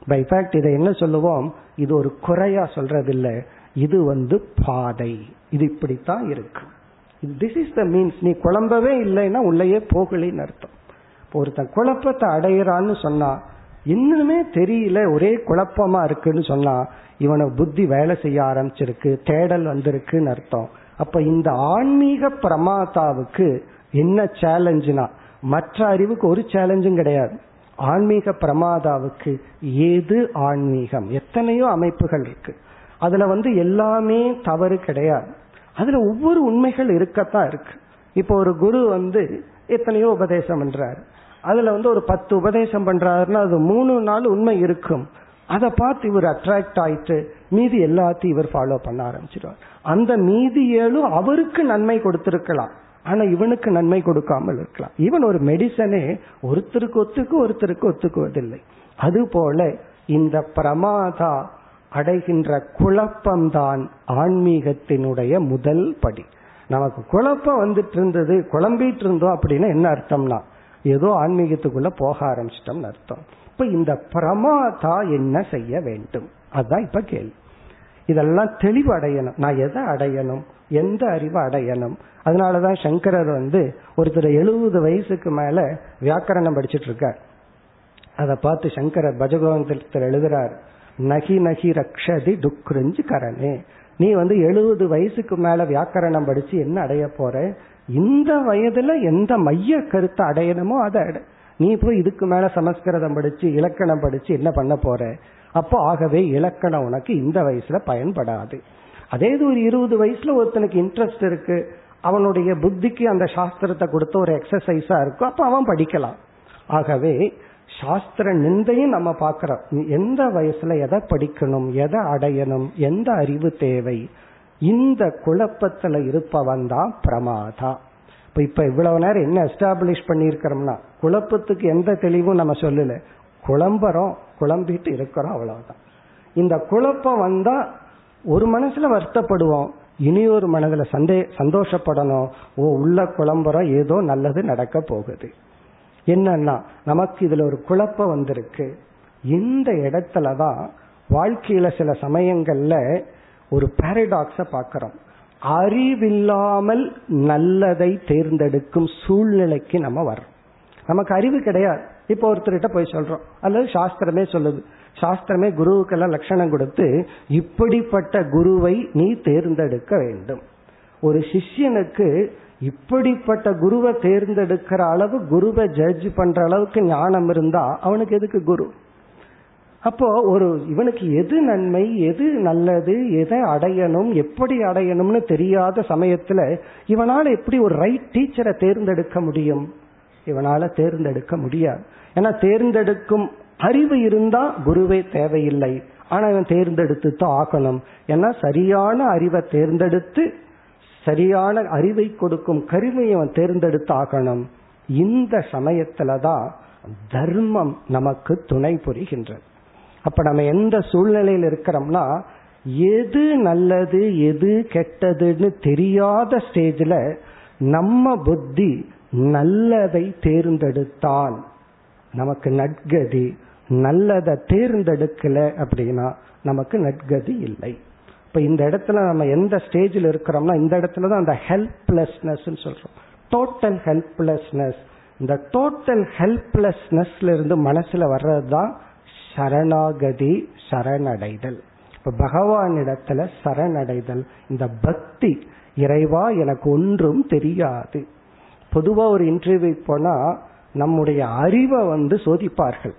பை ஃபேக்ட் இதை என்ன சொல்லுவோம்? இது ஒரு குறையா சொல்றதில்லை. இது வந்து பாதை. இது இப்படித்தான் இருக்கு திஸ் இஸ் த மீன்ஸ் நீ குழம்பவே இல்லைன்னா உள்ளேயே போகலின்னு அர்த்தம். ஒருத்தன் குழப்பத்தை அடையிறான்னு சொன்னா இன்னுமே தெரியல ஒரே குழப்பமா இருக்குன்னு சொன்னா இவனை புத்தி வேலை செய்ய ஆரம்பிச்சிருக்கு தேடல் வந்திருக்குன்னு அர்த்தம். அப்ப இந்த ஆன்மீக பிரமாதாவுக்கு என்ன சேலஞ்சுனா மற்ற அறிவுக்கு ஒரு சேலஞ்சும் கிடையாது. ஆன்மீக பிரமாதாவுக்கு ஏது ஆன்மீகம்? எத்தனையோ அமைப்புகள் இருக்கு. அதுல வந்து எல்லாமே தவறு கிடையாது. அதுல ஒவ்வொரு உண்மைகள் இருக்கத்தான் இருக்கு. இப்போ ஒரு குரு வந்து எத்தனையோ உபதேசம் பண்றாரு. அதுல வந்து ஒரு பத்து உபதேசம் பண்றாருன்னா அது மூணு நாள் உண்மை இருக்கும். அதை பார்த்து இவர் அட்ராக்ட் ஆயிட்டு மீதி எல்லாத்தையும் இவர் ஃபாலோ பண்ண ஆரம்பிச்சிருவார் அந்த மீதி ஏழும் அவருக்கு நன்மை கொடுத்திருக்கலாம். ஆனா இவனுக்கு நன்மை கொடுக்காமல் இருக்கலாம். இவன் ஒரு மெடிசனே ஒருத்தருக்கு ஒத்துக்கு ஒருத்தருக்கு ஒத்துக்குவதில்லை. அதுபோல இந்த பிரமாதா அடைகின்ற குழப்பம்தான் ஆன்மீகத்தினுடைய முதல் படி. நமக்கு குழப்பம் வந்துட்டு இருந்தது குழம்பிட்டு இருந்தோம் அப்படின்னா என்ன அர்த்தம்னா ஏதோ ஆன்மீகத்துக்குள்ள போக ஆரம்பிச்சிட்டோம்னு அர்த்தம். இப்ப இந்த பிரமாதா என்ன செய்ய வேண்டும்? அதுதான் இப்ப கேள்வி. இதெல்லாம் தெளிவு அடையணும். நான் எதை அடையணும்? எந்த அறிவை அடையணும்? அதனாலதான் சங்கரர் வந்து ஒருத்தர் எழுபது வயசுக்கு மேல வியாக்கரணம் படிச்சிட்டு இருக்கார் அதை பார்த்து சங்கரர் பஜகோந்தத்தில் எழுதுறார் நகி நகி ரக்ஷதி டுக்ரிஞ்சு கரணே. நீ வந்து எழுபது வயசுக்கு மேல வியாக்கரணம் படிச்சு என்ன அடைய போற? இந்த வயதுல எந்த மைய கருத்தை அடையணுமோ அதை அடை. நீ போய் இதுக்கு மேல சமஸ்கிருதம் படிச்சு இலக்கணம் படிச்சு என்ன பண்ண போற? அப்போ ஆகவே இலக்கணம் உனக்கு இந்த வயசுல பயன்படாது. அதே இது ஒரு இருபது வயசுல ஒருத்தனுக்கு இன்ட்ரெஸ்ட் இருக்கு. அவனுடைய புத்திக்கு அந்த சாஸ்திரத்தை கொடுத்த ஒரு எக்ஸசைஸா இருக்கும் அப்ப அவன் படிக்கலாம். ஆகவே சாஸ்திர நிந்தையும் நம்ம பார்க்கிறோம். எந்த வயசுல எதை படிக்கணும் எதை அடையணும் எந்த அறிவு தேவை? இந்த குழப்பத்துல இருப்பவன் தான் பிரமாதா. இப்ப இப்ப இவ்வளவு நேரம் என்ன எஸ்டாப்ளிஷ் பண்ணிருக்கிறோம்னா குழப்பத்துக்கு எந்த தெளிவும் நம்ம சொல்லல. குழம்புறோம் குழம்பிட்டு இருக்கிறோம் அவ்வளவுதான். இந்த குழப்பம் வந்தா ஒரு மனசுல வருத்தப்படுவோம். இனி ஒரு மனதில் சந்தே சந்தோஷப்படணும். ஓ உள்ள குழம்புறோம் ஏதோ நல்லது நடக்க போகுது. என்னன்னா நமக்கு இதுல ஒரு குழப்பம் வந்திருக்கு. இந்த இடத்துல தான் வாழ்க்கையில சில சமயங்கள்ல ஒரு பாரடாக்ஸ பாக்கிறோம் அறிவில்லாமல் நல்லதை தேர்ந்தெடுக்கும் சூழ்நிலைக்கு நம்ம வர்றோம். நமக்கு அறிவு கிடையாது. இப்போ ஒருத்தர்கிட்ட போய் சொல்றோம். அல்லது சாஸ்திரமே சொல்லுது. சாஸ்திரமே குருவுக்கெல்லாம் லட்சணம் கொடுத்து இப்படிப்பட்ட குருவை நீ தேர்ந்தெடுக்க வேண்டும். ஒரு சிஷ்யனுக்கு இப்படிப்பட்ட குருவை தேர்ந்தெடுக்கிற அளவு குருவை ஜட்ஜ் பண்ற அளவுக்கு ஞானம் இருந்தா அவனுக்கு எதுக்கு குரு? அப்போ ஒரு இவனுக்கு எது நன்மை எது நல்லது எதை அடையணும் எப்படி அடையணும்னு தெரியாத சமயத்துல இவனால எப்படி ஒரு ரைட் டீச்சரை தேர்ந்தெடுக்க முடியும்? இவனால தேர்ந்தெடுக்க முடியாது. ஏன்னா தேர்ந்தெடுக்கும் அறிவு இருந்தா குருவே தேவையில்லை. ஆனா இவன் தேர்ந்தெடுத்து தான் ஆகணும். ஏன்னா சரியான அறிவை தேர்ந்தெடுத்து சரியான அறிவை கொடுக்கும் கருவியை அவன் தேர்ந்தெடுத்து ஆகணும். இந்த சமயத்துலதான் தர்மம் நமக்கு துணை புரிகின்றது. அப்ப நம்ம எந்த சூழ்நிலையில் இருக்கிறோம்னா எது நல்லது எது கெட்டதுன்னு தெரியாத ஸ்டேஜில் நம்ம புத்தி நல்லதை தேர்ந்தெடுத்தான் நமக்கு நட்கதி நல்லதை தேர்ந்தெடுக்கல அப்படின்னா நமக்கு நட்கதி இல்லை. இப்ப இந்த இடத்துல நம்ம எந்த ஸ்டேஜில் இருக்கிறோம்னா இந்த இடத்துல தான் அந்த ஹெல்ப்லெஸ்னஸ் சொல்றோம். டோட்டல் ஹெல்ப்லெஸ்னஸ் இந்த டோட்டல் ஹெல்ப்லெஸ்னஸ்ல இருந்து மனசுல வர்றது தான் சரணாகதி சரணடைதல். இப்ப பகவானிடத்துல சரணடைதல். இந்த பக்தி இறைவா எனக்கு ஒன்றும் தெரியாது. பொதுவா ஒரு இன்டர்வியூ போனா நம்முடைய அறிவை வந்து சோதிப்பார்கள்.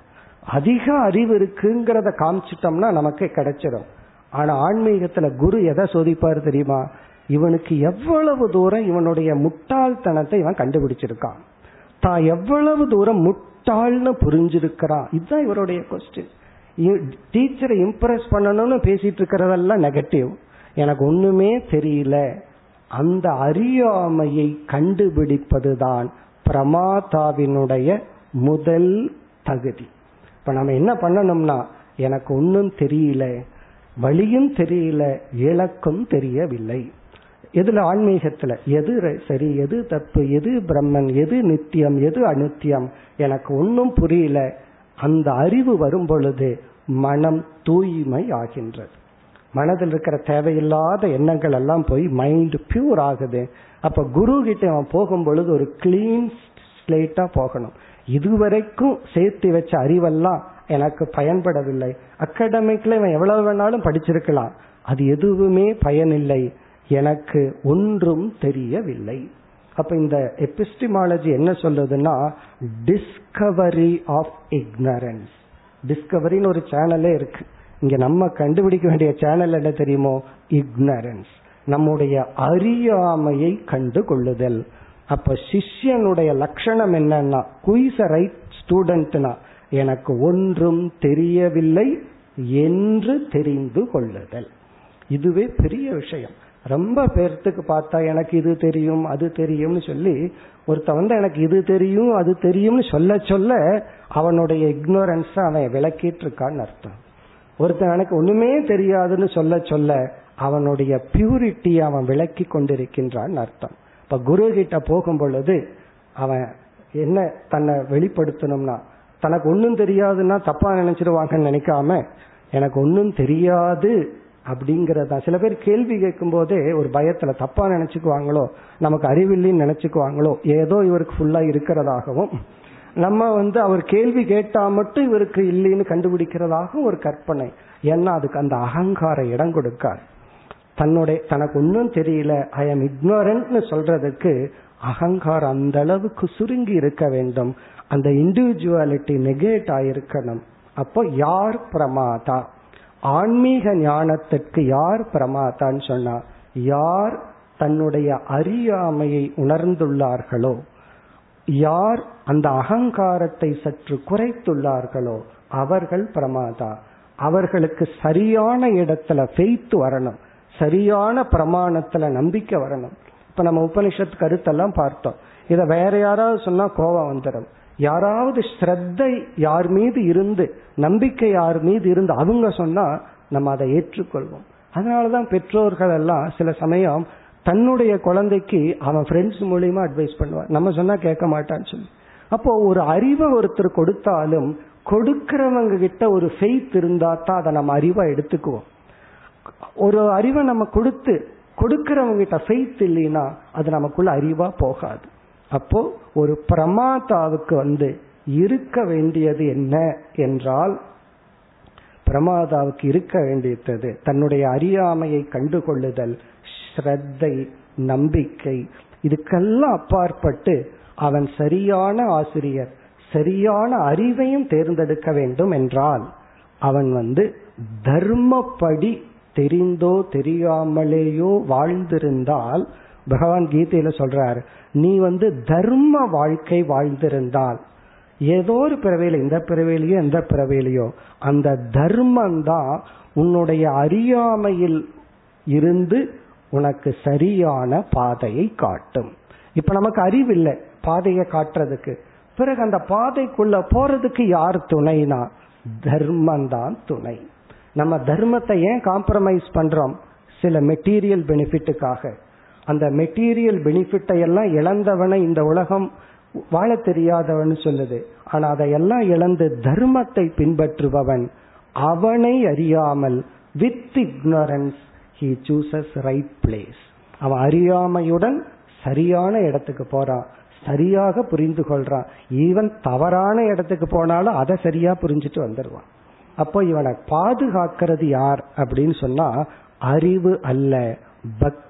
அதிக அறிவு இருக்குங்கிறத காமிச்சிட்டோம்னா நமக்கு கிடைச்சிடும் ஆனா ஆன்மீகத்துல குரு எதை சோதிப்பார் தெரியுமா? இவனுக்கு எவ்வளவு தூரம் இவனுடைய முட்டாள்தனத்தை இவன் கண்டுபிடிச்சிருக்கான். தான் எவ்வளவு தூரம் முட்டாள்னு புரிஞ்சிருக்கிறா. இதுதான் இவருடைய கொஸ்டின் டீச்சரை இம்ப்ரெஸ் பண்ணணும்னு பேசிட்டு இருக்கிறதெல்லாம் நெகட்டிவ் எனக்கு ஒண்ணுமே தெரியல. அந்த அறியாமையை கண்டுபிடிப்பதுதான் பிரமாதாவினுடைய முதல் தகுதி. இப்ப நம்ம என்ன பண்ணணும்னா எனக்கு ஒன்னும் தெரியல வழியும் தெரியல இலக்கும் தெரியவில்லை. எதுல ஆன்மீகத்துல? எது சரி எது தப்பு? எது பிரம்மன்? எது நித்தியம்? எது அநித்தியம் எனக்கு ஒன்னும் புரியல. அந்த அறிவு வரும் பொழுது மனம் தூய்மை ஆகின்றது. மனதில் இருக்கிற தேவையில்லாத எண்ணங்கள் எல்லாம் போய் மைண்ட் பியூர் ஆகுது. அப்ப குரு கிட்ட அவன் போகும் பொழுது ஒரு கிளீன் ஸ்லேட்டா போகணும். இதுவரைக்கும் சேர்த்து வச்ச அறிவெல்லாம் எனக்கு பயன்படவில்லை. அகாடமிக்ல இவன் எவ்வளவு வேணாலும் படிச்சிருக்கலாம். அது எதுவுமே பயனில்லை. எனக்கு ஒன்றும் தெரியவில்லை. அப்ப இந்த எபிஸ்டிமாலஜி என்ன சொல்லுதுன்னா டிஸ்கவரி ஆஃப் இக்னரன்ஸ் டிஸ்கவரின்னு ஒரு சேனலே இருக்கு. இங்க நம்ம கண்டுபிடிக்க வேண்டிய சேனல் என்ன தெரியுமோ? இக்னரன்ஸ் நம்முடைய அறியாமையை கண்டு கொள்ளுதல் அப்ப சிஷ்யனுடைய லட்சணம் என்னன்னா குயிஸ் ரைட் ஸ்டூடெண்ட்னா எனக்கு ஒன்றும் தெரியவில்லை என்று தெரிந்து கொள்ளுதல். இதுவே பெரிய விஷயம். ரொம்ப பேர்த்துக்கு பார்த்தா எனக்கு இது தெரியும் அது தெரியும்னு சொல்லி ஒருத்த வந்து எனக்கு இது தெரியும் அது தெரியும்னு சொல்ல சொல்ல அவனுடைய இக்னோரன்ஸ் அவன் விளக்கிட்டு இருக்கான்னு அர்த்தம். ஒருத்தன் எனக்கு ஒண்ணுமே தெரியாதுன்னு சொல்ல சொல்ல அவனுடைய பியூரிட்டி அவன் விளக்கி கொண்டிருக்கின்றான் அர்த்தம். இப்ப குரு கிட்ட போகும் பொழுது அவன் என்ன தன்னை வெளிப்படுத்தணும்னா தனக்கு ஒன்றும் தெரியாதுன்னா தப்பா நினைச்சிருவாங்கன்னு நினைக்காம எனக்கு ஒன்றும் தெரியாது அப்படிங்கறதா? சில பேர் கேள்வி கேட்கும் போதே ஒரு பயத்துல தப்பா நினைச்சுக்குவாங்களோ? நமக்கு அறிவில்லைன்னு நினைச்சுக்குவாங்களோ? ஏதோ இவருக்கு ஃபுல்லா இருக்கிறதாகவும் நம்ம வந்து அவர் கேள்வி கேட்டா மட்டும் இவருக்கு இல்லைன்னு கண்டுபிடிக்கிறதாகவும் ஒரு கற்பனை. ஏன்னா அதுக்கு அந்த அகங்கார இடம் கொடுக்கார். தன்னுடைய தனக்கு ஒன்றும் தெரியல. ஐ எம் இக்னோரண்ட்னு சொல்றதுக்கு அகங்காரம் அந்த அளவுக்கு சுருங்கி இருக்க வேண்டும். அந்த இண்டிவிஜுவாலிட்டி நெகேட் ஆயிருக்கணும். அப்போ யார் பிரமாதா? ஆன்மீக ஞானத்திற்கு யார் பிரமாதான்னு சொன்னா யார் தன்னுடைய அறியாமையை உணர்ந்துள்ளார்களோ யார் அந்த அகங்காரத்தை சற்று குறைத்துள்ளார்களோ அவர்கள் பிரமாதா. அவர்களுக்கு சரியான இடத்துல ஃபெய்த் வரணும். சரியான பிரமாணத்துல நம்பிக்கை வரணும். இப்ப நம்ம உபனிஷத் கருத்தெல்லாம் பார்த்தோம். இதை வேற யாராவது சொன்னா கோபம் வந்துடும் யாராவது ஸ்ரத்தை யார் மீது இருந்து நம்பிக்கை யார் மீது இருந்து அவங்க சொன்னா நம்ம அதை ஏற்றுக்கொள்வோம். அதனாலதான் பெற்றோர்கள் எல்லாம் சில சமயம் தன்னுடைய குழந்தைக்கு அவன் ஃப்ரெண்ட்ஸ் மூலியமா அட்வைஸ் பண்ணுவான். நம்ம சொன்னா கேட்க மாட்டான்னு சொல்லி. அப்போ ஒரு அறிவை ஒருத்தர் கொடுத்தாலும் கொடுக்கிறவங்க கிட்ட ஒரு ஃபெய்த் இருந்தா தான் அதை நம்ம அறிவா எடுத்துக்குவோம். ஒரு அறிவை நம்ம கொடுத்து கொடுக்கிறவங்க கிட்ட ஃபெய்த் இல்லைன்னா அது நமக்குள்ள அறிவா போகாது. அப்போ ஒரு பிரமாதாவுக்கு வந்து இருக்க வேண்டியது என்ன என்றால் பிரமாதாவுக்கு இருக்க வேண்டியது தன்னுடைய அறியாமையை கண்டுகொள்ளுதல் ஸ்ரத்தை நம்பிக்கை இதுக்கெல்லாம் அப்பாற்பட்டு அவன் சரியான ஆசிரியர் சரியான அறிவையும் தேர்ந்தெடுக்க வேண்டும் என்றால் அவன் வந்து தர்மப்படி தெரிந்தோ தெரியாமலேயோ வாழ்ந்திருந்தால் பகவான் கீதையில சொல்றார் நீ வந்து தர்ம வாழ்க்கை வாழ்ந்திருந்தால். ஏதோ ஒரு பிறவையில இந்த பிறவையிலையோ எந்த பிறவையிலையோ அந்த தர்மம் தான் உன்னுடைய அறியாமையில் இருந்து உனக்கு சரியான பாதையை காட்டும். இப்ப நமக்கு அறிவு இல்லை பாதையை காட்டுறதுக்கு. பிறகு அந்த பாதைக்குள்ள போறதுக்கு யார் துணைனா? தர்மம் தான் துணை. நம்ம தர்மத்தை ஏன் காம்ப்ரமைஸ் பண்றோம்? சில மெட்டீரியல் பெனிஃபிட்டுக்காக அந்த மெட்டீரியல் பெனிஃபிட்டை எல்லாம் இழந்தவனை இந்த உலகம் வாழ தெரியாதவன் சொல்லுது. ஆனா அதையெல்லாம் இழந்து தர்மத்தை பின்பற்றுபவன் அவனை அறியாமல் with ignorance he chooses right place அவன் அறியாமையுடன் சரியான இடத்துக்கு போறான் சரியாக புரிந்து கொள்றான் ஈவன் தவறான இடத்துக்கு போனாலும் அதை சரியா புரிஞ்சுட்டு வந்துடுவான் அப்போ இவனை பாதுகாக்கிறது யார் அப்படின்னு சொன்னா அறிவு அல்ல பக்தி.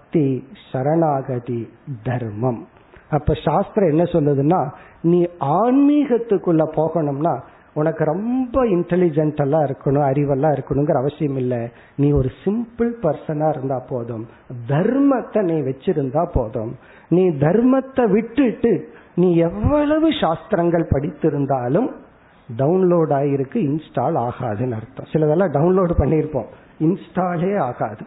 சரணாகதி தர்மம். அப்ப சாஸ்திரம் என்ன சொல்லுதுன்னா நீ ஆன்மீகத்துக்குள்ள போகணும்னா உனக்கு ரொம்ப இன்டெலிஜென்ட் எல்லாம் இருக்கணும் அறிவெல்லாம் இருக்கணுங்கிற அவசியம் இல்லை. நீ ஒரு சிம்பிள் பர்சனா இருந்தா போதும். தர்மத்தை நீ வச்சிருந்தா போதும். நீ தர்மத்தை விட்டுட்டு நீ எவ்வளவு சாஸ்திரங்கள் படித்திருந்தாலும் டவுன்லோட் ஆகிருக்கு இன்ஸ்டால் ஆகாதுன்னு அர்த்தம். சிலதெல்லாம் டவுன்லோடு பண்ணியிருப்போம். இன்ஸ்டாலே ஆகாது.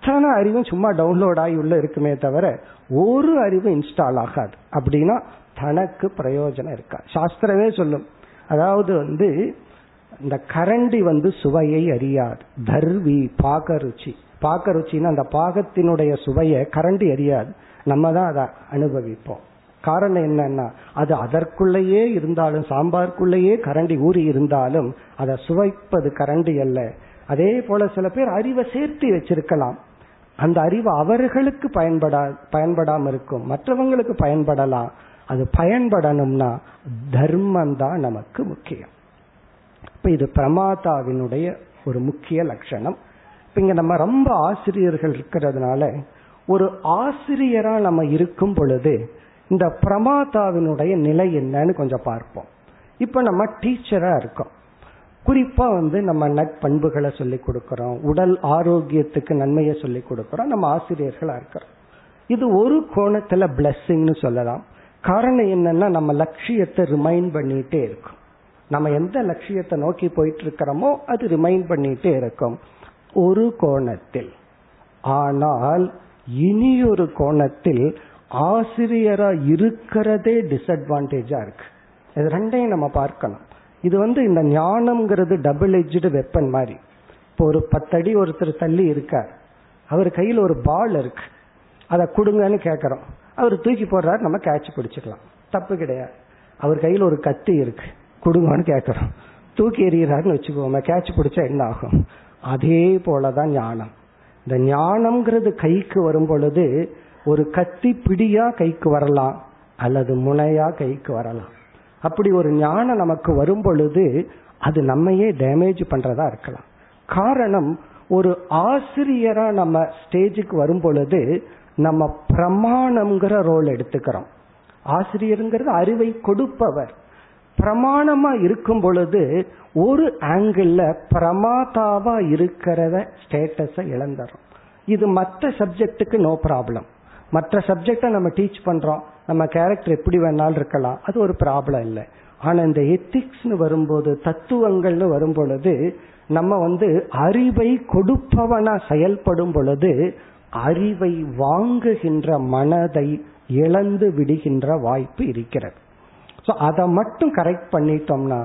அத்தனை அறிவும் சும்மா டவுன்லோட் ஆகி உள்ள இருக்குமே தவிர ஒரு அறிவும் இன்ஸ்டால் ஆகாது. அப்படின்னா தனக்கு பிரயோஜனம் இருக்கா சாஸ்திரமே சொல்லும். அதாவது வந்து இந்த கரண்டி வந்து சுவையை அறியாது. தர்வி பாக ருச்சி பாக ருச்சின்னா அந்த பாகத்தினுடைய சுவையை கரண்டி அறியாது. நம்ம தான் அதை அனுபவிப்போம். காரணம் என்னன்னா அது அதற்குள்ளேயே இருந்தாலும் சாம்பாருக்குள்ளேயே கரண்டி ஊறி இருந்தாலும் அதை சுவைப்பது கரண்டி அல்ல. அதே போல சில பேர் அறிவை சேர்த்து வச்சிருக்கலாம். அந்த அறிவு அவர்களுக்கு பயன்படா பயன்படாம இருக்கும் மற்றவங்களுக்கு பயன்படலாம். அது பயன்படணும்னா தர்மம் தான் நமக்கு முக்கியம். இப்ப இது பிரமாதாவினுடைய ஒரு முக்கிய லட்சணம். இப்ப இங்க நம்ம ரொம்ப ஆசிரியர்கள் இருக்கிறதுனால ஒரு ஆசிரியரா நம்ம இருக்கும் பொழுது இந்த பிரமாதாவினுடைய நிலை என்னன்னு கொஞ்சம் பார்ப்போம். இப்ப நம்ம டீச்சரா இருக்கோம். குறிப்பா வந்து நம்ம நட்பண்புகளை சொல்லிக் கொடுக்கறோம். உடல் ஆரோக்கியத்துக்கு நன்மையை சொல்லிக் கொடுக்கறோம். நம்ம ஆசிரியர்களா இருக்கிறோம். இது ஒரு கோணத்துல பிளஸ்ஸிங்னு சொல்லலாம். காரணம் என்னன்னா நம்ம லட்சியத்தை ரிமைண்ட் பண்ணிட்டே இருக்கும். நம்ம எந்த லட்சியத்தை நோக்கி போயிட்டு இருக்கிறோமோ அது ரிமைண்ட் பண்ணிட்டே இருக்கும். ஒரு கோணத்தில். ஆனால் இனியொரு கோணத்தில் ஆசிரியரா இருக்கிறதே டிஸ்அட்வான்டேஜா இருக்கு. இது ரெண்டையும் நம்ம பார்க்கணும். இது வந்து இந்த ஞானம்ங்கிறது டபுள் எஜ்டு வெப்பன் மாதிரி. இப்போ ஒரு பத்தடி ஒருத்தர் தள்ளி இருக்கார். அவர் கையில் ஒரு பால் இருக்கு. அதை கொடுங்கன்னு கேட்குறோம். அவர் தூக்கி போடுறாரு நம்ம கேட்ச் பிடிச்சிக்கலாம். தப்பு கிடையாது. அவர் கையில் ஒரு கத்தி இருக்கு. கொடுங்கன்னு கேட்குறோம். தூக்கி எறிகிறாருன்னு வச்சுக்கோமே கேட்ச் பிடிச்சா என்ன ஆகும்? அதே போலதான் ஞானம். இந்த ஞானம்ங்கிறது கைக்கு வரும் பொழுது ஒரு கத்தி பிடியா கைக்கு வரலாம் அல்லது முனையா கைக்கு வரலாம். அப்படி ஒரு ஞானம் நமக்கு வரும் பொழுது அது நம்மையே டேமேஜ் பண்றதா இருக்கலாம். காரணம் ஒரு ஆசிரியரா நம்ம ஸ்டேஜுக்கு வரும் பொழுது நம்ம பிரமாணம்ங்கிற ரோல் எடுத்துக்கிறோம். ஆசிரியருங்கிறது அறிவை கொடுப்பவர். பிரமாணமா இருக்கும் பொழுது ஒரு ஆங்கிள் பிரமாதாவா இருக்கிறத ஸ்டேட்டஸ இழந்துடும் இது மற்ற சப்ஜெக்டுக்கு நோ ப்ராப்ளம் மற்ற சப்ஜெக்டை நம்ம டீச் பண்றோம். நம்ம கேரக்டர் எப்படி வேணாலும் இருக்கலாம். அது ஒரு ப்ராப்ளம் இல்லை. ஆனா இந்த எத்திக்ஸ்னு வரும்போது தத்துவங்கள்னு வரும் பொழுது நம்ம வந்து அறிவை கொடுப்பவனா செயல்படும் பொழுது அறிவை வாங்குகின்ற மனதை இழந்து விடுகின்ற வாய்ப்பு இருக்கிறது. ஸோ அதை மட்டும் கரெக்ட் பண்ணிட்டோம்னா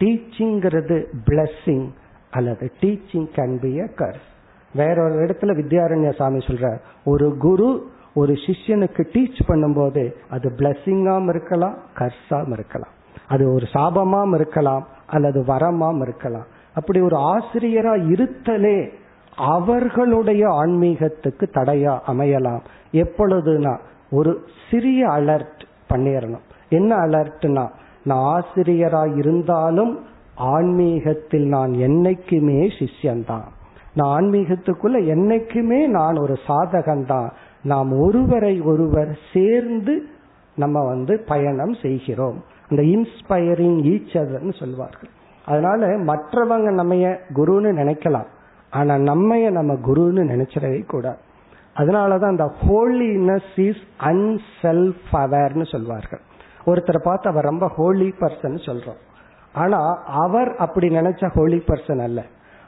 டீச்சிங்கிறது பிளஸ்ஸிங் அல்லது teaching can be a curse வேற ஒரு இடத்துல வித்யாரண்ய சாமி சொல்ற ஒரு குரு ஒரு சிஷ்யனுக்கு டீச் பண்ணும்போது அது பிளஸ்ஸிங்காம் இருக்கலாம் கர்ஸாம் இருக்கலாம். அது ஒரு சாபமாம் இருக்கலாம் அல்லது வரமாம் இருக்கலாம். அப்படி ஒரு ஆசிரியரா இருத்தலே அவர்களுடைய ஆன்மீகத்துக்கு தடையா அமையலாம். எப்பொழுதுனா ஒரு சிறிய அலர்ட் பண்ணிடணும் என்ன அலர்ட்னா நான் ஆசிரியரா இருந்தாலும் ஆன்மீகத்தில் நான் என்னைக்குமே சிஷ்யன்தான். நான் ஆன்மீகத்துக்குள்ள என்னைக்குமே நான் ஒரு சாதகன்தான். நாம் ஒருவரை ஒருவர் சேர்ந்து நம்ம வந்து பயணம் செய்கிறோம். இந்த இன்ஸ்பயரிங் ஈச் அதர்னு சொல்வார்கள். அதனால மற்றவங்க நம்மைய குருன்னு நினைக்கலாம். ஆனா நம்மைய நம்ம குருன்னு நினைச்சிடவே கூடாது. அதனாலதான் அந்த ஹோலினஸ் இஸ் அன்செல்ஃப் அவேர்னு சொல்வார்கள். ஒருத்தரை பார்த்து அவர் ரொம்ப ஹோலி பர்சன் சொல்றோம். ஆனா அவர் அப்படி நினைச்ச ஹோலி பர்சன் அல்ல.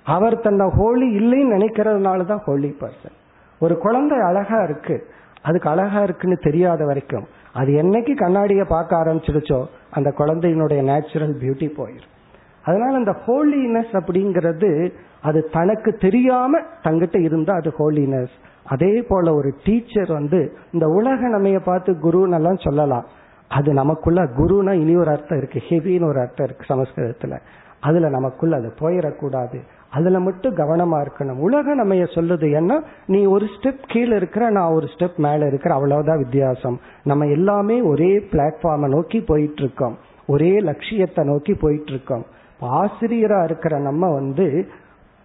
அவர் தன்னை ஹோலி இல்லைன்னு நினைக்கிறதுனால தான் ஹோலி பர்சன் ஒரு குழந்தை அழகா இருக்கு. அதுக்கு அழகா இருக்குன்னு தெரியாத வரைக்கும் அது என்னைக்கு கண்ணாடியை பார்க்க ஆரம்பிச்சிடுச்சோ அந்த குழந்தையினுடைய நேச்சுரல் பியூட்டி போயிடும் அதனால அந்த ஹோலினஸ் அப்படிங்கிறது அது தனக்கு தெரியாம தங்கிட்ட இருந்தா அது ஹோலினஸ் அதே போல ஒரு டீச்சர் வந்து இந்த உலக நமைய பார்த்து குருன்னெல்லாம் சொல்லலாம். அது நமக்குள்ள குருனா இனி ஒரு அர்த்தம் இருக்கு ஹெவின்னு ஒரு அர்த்தம் இருக்கு சமஸ்கிருதத்துல. அதுல நமக்குள்ள அது போயிடக்கூடாது. அதுல மட்டும் கவனமா இருக்கணும். உலக நம்ம சொல்லுது ஏன்னா நீ ஒரு ஸ்டெப் கீழே இருக்கிற நான் ஒரு ஸ்டெப் மேல இருக்கிற அவ்வளவுதான் வித்தியாசம். நம்ம எல்லாமே ஒரே பிளாட்ஃபார்மை நோக்கி போயிட்டு இருக்கோம் ஒரே லட்சியத்தை நோக்கி போயிட்டு இருக்கோம் ஆசிரியரா இருக்கிற நம்ம வந்து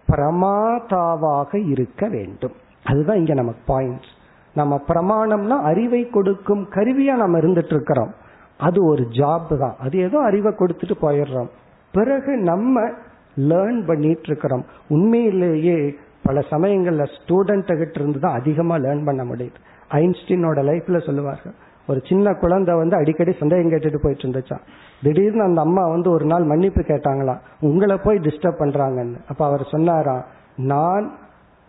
பிரமாதாவாக இருக்க வேண்டும். அதுதான் இங்க நமக்கு பாயிண்ட்ஸ் நம்ம பிரமாணம்னா அறிவை கொடுக்கும் கருவியா நம்ம இருந்துட்டு இருக்கிறோம் அது ஒரு ஜாப் தான். அது ஏதோ அறிவை கொடுத்துட்டு போயிடுறோம். பிறகு நம்ம லேர்ன் பண்ணிட்டு இருக்கிறோம் உண்மையிலேயே பல சமயங்கள்ல ஸ்டூடெண்ட் கிட்ட இருந்து தான் அதிகமா லேர்ன் பண்ண முடியுது. ஐன்ஸ்டீனோட லைஃப்ல சொல்லுவார்கள் ஒரு சின்ன குழந்தை வந்து அடிக்கடி சந்தேகம் கேட்டுட்டு போயிட்டு இருந்துச்சான் திடீர்னு அந்த அம்மா வந்து ஒரு நாள் மன்னிப்பு கேட்டாங்களாம் உங்களை போய் டிஸ்டர்ப் பண்றாங்கன்னு. அப்ப அவர் சொன்னாராம் நான்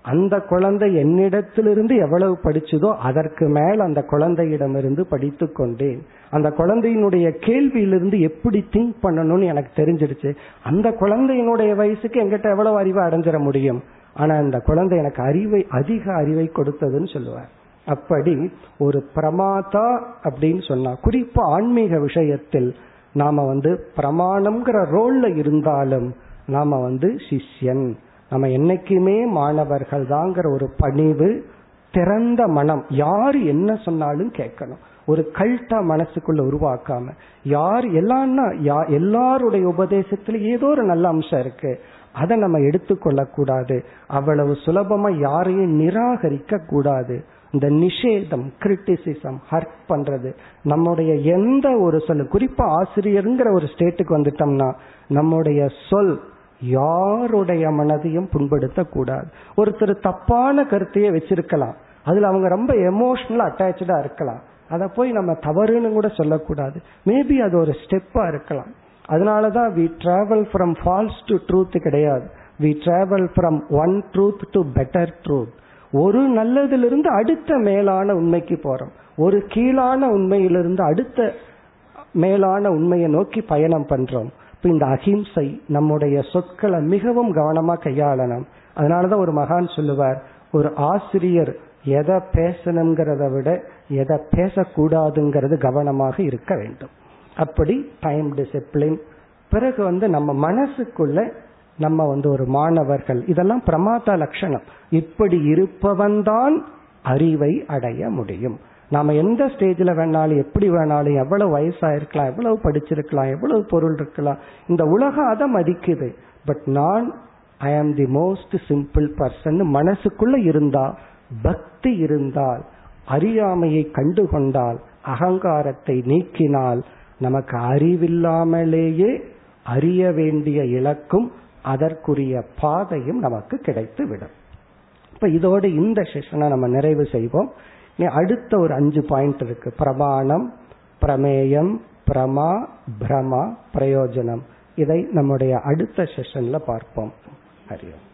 அந்த குழந்தை என்னிடத்திலிருந்து எவ்வளவு படிச்சதோ அதற்கு மேல் அந்த குழந்தையிடமிருந்து படித்து கொண்டேன். அந்த குழந்தையினுடைய கேள்வியிலிருந்து எப்படி திங்க் பண்ணணும்னு எனக்கு தெரிஞ்சிருச்சு அந்த குழந்தையினுடைய வயசுக்கு எங்கிட்ட எவ்வளவு அறிவை அடைஞ்சிட முடியும்? ஆனா அந்த குழந்தை எனக்கு அறிவை அதிக அறிவை கொடுத்ததுன்னு சொல்லுவார். அப்படி ஒரு பிரமாதா அப்படின்னு சொன்னா குறிப்பா ஆன்மீக விஷயத்தில் நாம வந்து பிரமாணம்ங்கிற ரோல்ல இருந்தாலும் நாம வந்து சிஷ்யன். நம்ம என்னைக்குமே மாணவர்கள் தாங்கிற ஒரு பணிவு திறந்த மனம். யார் என்ன சொன்னாலும் கேட்கணும். ஒரு கல்ட்டா மனசுக்குள்ள உருவாக்காம யார் எல்லாம்னா எல்லாருடைய உபதேசத்துல ஏதோ ஒரு நல்ல அம்சம் இருக்கு. அதை நம்ம எடுத்துக்கொள்ள கூடாது அவ்வளவு சுலபமா யாரையும் நிராகரிக்க கூடாது இந்த நிஷேதம் கிரிட்டிசிசம் ஹர்ட் பண்றது நம்முடைய எந்த ஒரு சொல் குறிப்பா ஆசிரியருங்கிற ஒரு ஸ்டேட்டுக்கு வந்துட்டோம்னா நம்முடைய சொல் யாருடைய மனதையும் புண்படுத்த கூடாது ஒருத்தர் தப்பான கருத்தையே வச்சிருக்கலாம். அதுல அவங்க ரொம்ப எமோஷனலா அட்டாச்சா இருக்கலாம். அதை போய் நம்ம தவறுன்னு கூட சொல்லக்கூடாது. மேபி அது ஒரு ஸ்டெப்பா இருக்கலாம். அதனாலதான் we travel from false to truth கிடையாது. We travel from one truth to better truth ஒரு நல்லதிலிருந்து அடுத்த மேலான உண்மைக்கு போறோம். ஒரு கீழான உண்மையிலிருந்து அடுத்த மேலான உண்மையை நோக்கி பயணம் பண்றோம். இந்த அஹிம்சை நம்முடைய சொற்களை மிகவும் கவனமா கையாளணும். அதனாலதான் ஒரு மகான் சொல்லுவார் ஒரு ஆசிரியர் எதை பேசணுங்கிறத விட எதை பேசக்கூடாதுங்கிறது கவனமாக இருக்க வேண்டும். அப்படி டைம் டிசிப்ளின் பிறகு வந்து நம்ம மனசுக்குள்ள நம்ம வந்து ஒரு மாணவர்கள் இதெல்லாம் பிரமாத லட்சணம். இப்படி இருப்பவன்தான் அறிவை அடைய முடியும். நாம எந்த ஸ்டேஜ்ல வேணாலும் எப்படி வேணாலும் எவ்வளவு வயசாயிருக்கலாம் எவ்வளவு படிச்சிருக்கலாம் எவ்வளவு பொருள் இருக்கலாம். இந்த உலகம் அதை மதிக்குது. பட் நான் ஐ ஆம் தி மோஸ்ட் சிம்பிள் பர்சன் மனசுக்குள்ள இருந்தா பக்தி இருந்தால் அறியாமையை கண்டுகொண்டால் அகங்காரத்தை நீக்கினால் நமக்கு அறிவில்லாமலேயே அறிய வேண்டிய இலக்கும் அதற்குரிய பாதையும் நமக்கு கிடைத்து விடும் இப்ப இதோடு இந்த செஷனை நம்ம நிறைவு செய்வோம். அடுத்த ஒரு அஞ்சு பாயிண்ட் இருக்கு. பிரமாணம் பிரமேயம் பிரமா பிரமா பிரயோஜனம். இதை நம்முடைய அடுத்த செஷன்ல பார்ப்போம். ஹரியம்